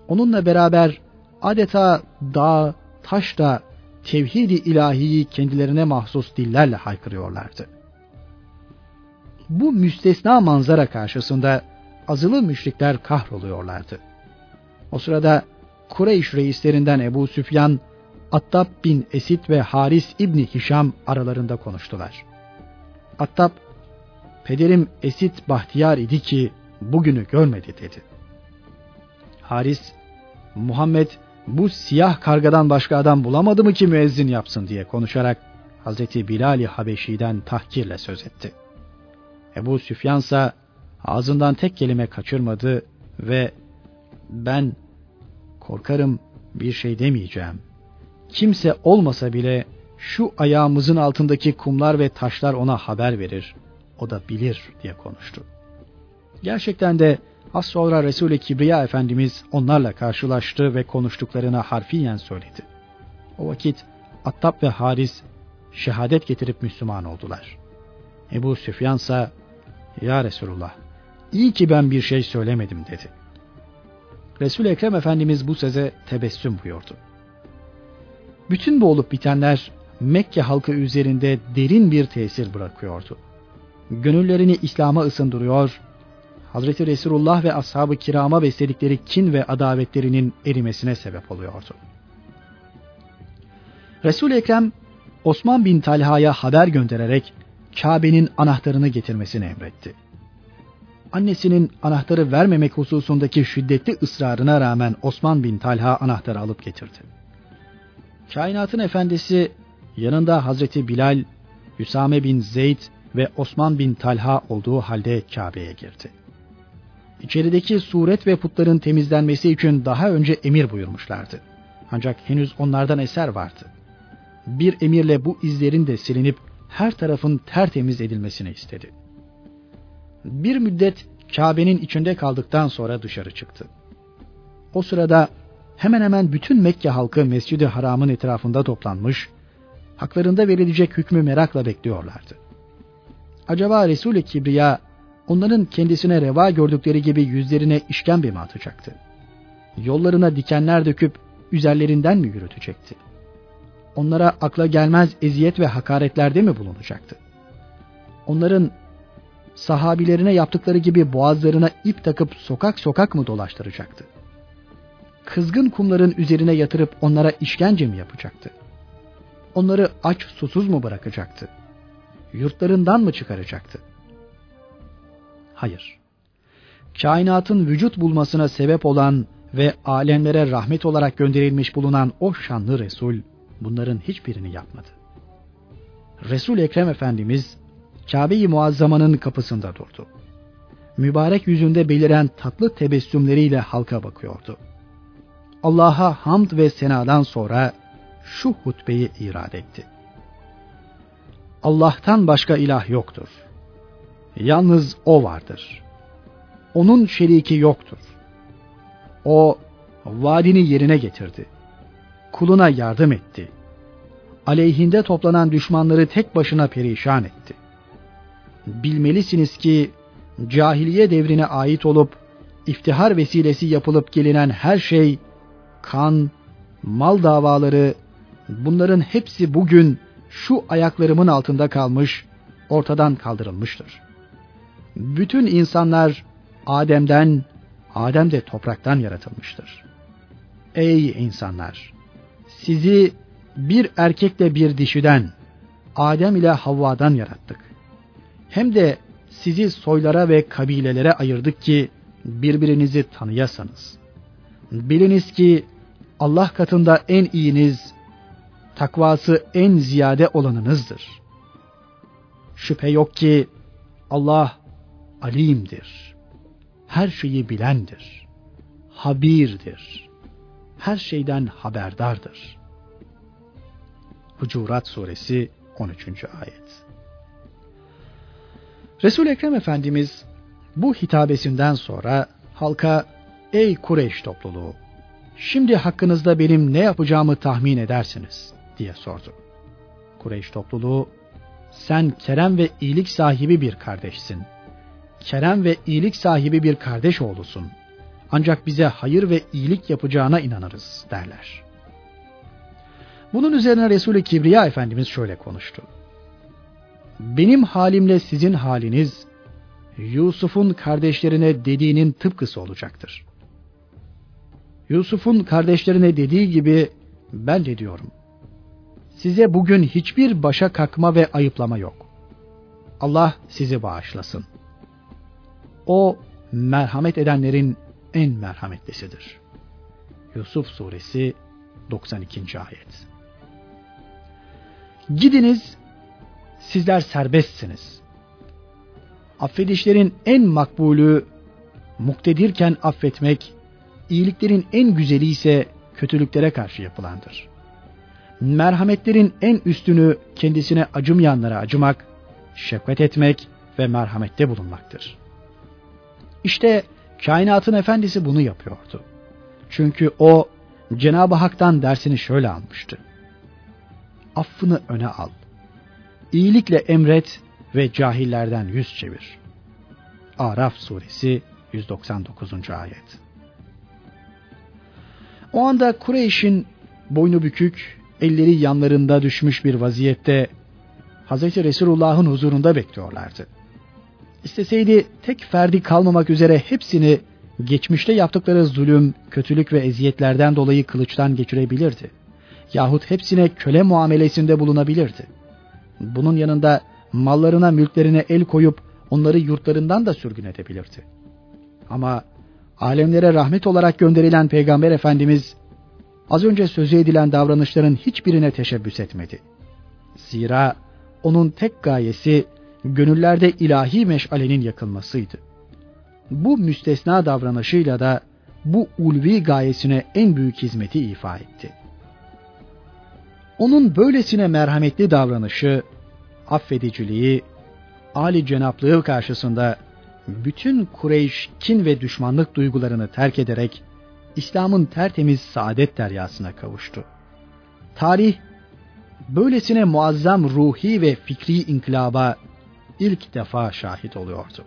Onunla beraber adeta dağ, taş da tevhidi ilahiyi kendilerine mahsus dillerle haykırıyorlardı. Bu müstesna manzara karşısında azılı müşrikler kahroluyorlardı. O sırada Kureyş reislerinden Ebu Süfyan, Attab bin Esid ve Haris İbni Hişam aralarında konuştular. Attab, pederim Esid bahtiyar idi ki bugünü görmedi dedi. Haris, Muhammed bu siyah kargadan başka adam bulamadı mı ki müezzin yapsın diye konuşarak Hazreti Bilal-i Habeşi'den tahkirle söz etti. Ebu Süfyan ise ağzından tek kelime kaçırmadı ve ben korkarım bir şey demeyeceğim. Kimse olmasa bile şu ayağımızın altındaki kumlar ve taşlar ona haber verir. O da bilir diye konuştu. Gerçekten de az sonra Resul-i Kibriya Efendimiz onlarla karşılaştı ve konuştuklarına harfiyen söyledi. O vakit Attab ve Haris şehadet getirip Müslüman oldular. Ebu Süfyan ise Ya Resulullah iyi ki ben bir şey söylemedim dedi. Resul Ekrem Efendimiz bu söze tebessüm buyurdu. Bütün bu olup bitenler Mekke halkı üzerinde derin bir tesir bırakıyordu. Gönüllerini İslam'a ısındırıyor, Hazreti Resulullah ve ashab-ı kirama besledikleri kin ve adavetlerinin erimesine sebep oluyordu. Resul-i Ekrem Osman bin Talha'ya haber göndererek Kabe'nin anahtarını getirmesini emretti. Annesinin anahtarı vermemek hususundaki şiddetli ısrarına rağmen Osman bin Talha anahtarı alıp getirdi. Kainatın efendisi yanında Hazreti Bilal, Hüsame bin Zeyd ve Osman bin Talha olduğu halde Kabe'ye girdi. İçerideki suret ve putların temizlenmesi için daha önce emir buyurmuşlardı. Ancak henüz onlardan eser vardı. Bir emirle bu izlerin de silinip her tarafın tertemiz edilmesini istedi. Bir müddet Kabe'nin içinde kaldıktan sonra dışarı çıktı. O sırada hemen hemen bütün Mekke halkı Mescid-i Haram'ın etrafında toplanmış, haklarında verilecek hükmü merakla bekliyorlardı. Acaba Resul-i Kibriya onların kendisine reva gördükleri gibi yüzlerine işkembe mi atacaktı? Yollarına dikenler döküp üzerlerinden mi yürütecekti? Onlara akla gelmez eziyet ve hakaretlerde mi bulunacaktı? Onların sahabilerine yaptıkları gibi boğazlarına ip takıp sokak sokak mı dolaştıracaktı? Kızgın kumların üzerine yatırıp onlara işkence mi yapacaktı? Onları aç susuz mu bırakacaktı? Yurtlarından mı çıkaracaktı? Hayır. Kainatın vücut bulmasına sebep olan ve alemlere rahmet olarak gönderilmiş bulunan o şanlı Resul bunların hiçbirini yapmadı. Resul Ekrem Efendimiz Kabe-i Muazzama'nın kapısında durdu. Mübarek yüzünde beliren tatlı tebessümleriyle halka bakıyordu. Allah'a hamd ve senadan sonra şu hutbeyi irad etti. Allah'tan başka ilah yoktur. Yalnız O vardır. Onun şeriki yoktur. O vaadini yerine getirdi. Kuluna yardım etti. Aleyhinde toplanan düşmanları tek başına perişan etti. Bilmelisiniz ki cahiliye devrine ait olup iftihar vesilesi yapılıp gelinen her şey kan, mal davaları bunların hepsi bugün şu ayaklarımın altında kalmış, ortadan kaldırılmıştır. Bütün insanlar Adem'den, Adem de topraktan yaratılmıştır. Ey insanlar! Sizi bir erkekle bir dişiden, Adem ile Havva'dan yarattık. Hem de sizi soylara ve kabilelere ayırdık ki birbirinizi tanıyasanız. Biliniz ki Allah katında en iyiniz, takvası en ziyade olanınızdır. Şüphe yok ki Allah alimdir. Her şeyi bilendir. Habirdir. Her şeyden haberdardır. Hucurat Suresi 13. ayet. Resul Ekrem Efendimiz bu hitabesinden sonra halka ey Kureyş topluluğu şimdi hakkınızda benim ne yapacağımı tahmin edersiniz diye sordu. Kureyş topluluğu sen kerem ve iyilik sahibi bir kardeşsin kerem ve iyilik sahibi bir kardeş oğlusun. ancak bize hayır ve iyilik yapacağına inanırız derler. Bunun üzerine Resul-i Kibriya Efendimiz şöyle konuştu. Benim halimle sizin haliniz Yusuf'un kardeşlerine dediğinin tıpkısı olacaktır. Yusuf'un kardeşlerine dediği gibi ben de diyorum. Size bugün hiçbir başa kakma ve ayıplama yok. Allah sizi bağışlasın. O merhamet edenlerin en merhametlisidir. Yusuf suresi 92. ayet. Gidiniz, sizler serbestsiniz. Affedişlerin en makbulü, muktedirken affetmek, iyiliklerin en güzeli ise kötülüklere karşı yapılandır. Merhametlerin en üstünü kendisine acımayanlara acımak, şefkat etmek ve merhamette bulunmaktır. İşte kainatın efendisi bunu yapıyordu. Çünkü o Cenab-ı Hak'tan dersini şöyle almıştı. Affını öne al. İyilikle emret ve cahillerden yüz çevir. Araf suresi 199. ayet. O anda Kureyş'in boynu bükük, elleri yanlarında düşmüş bir vaziyette Hz. Resulullah'ın huzurunda bekliyorlardı. İsteseydi tek ferdi kalmamak üzere hepsini geçmişte yaptıkları zulüm, kötülük ve eziyetlerden dolayı kılıçtan geçirebilirdi. Yahut hepsine köle muamelesinde bulunabilirdi. Bunun yanında mallarına mülklerine el koyup onları yurtlarından da sürgün edebilirdi. Ama alemlere rahmet olarak gönderilen Peygamber Efendimiz az önce sözü edilen davranışların hiçbirine teşebbüs etmedi. Zira onun tek gayesi gönüllerde ilahi meşalenin yakılmasıydı. Bu müstesna davranışıyla da bu ulvi gayesine en büyük hizmeti ifa etti. Onun böylesine merhametli davranışı, affediciliği, Ali cenaplığı karşısında bütün Kureyş kin ve düşmanlık duygularını terk ederek İslam'ın tertemiz saadet deryasına kavuştu. Tarih böylesine muazzam ruhi ve fikri inkılaba ilk defa şahit oluyordu.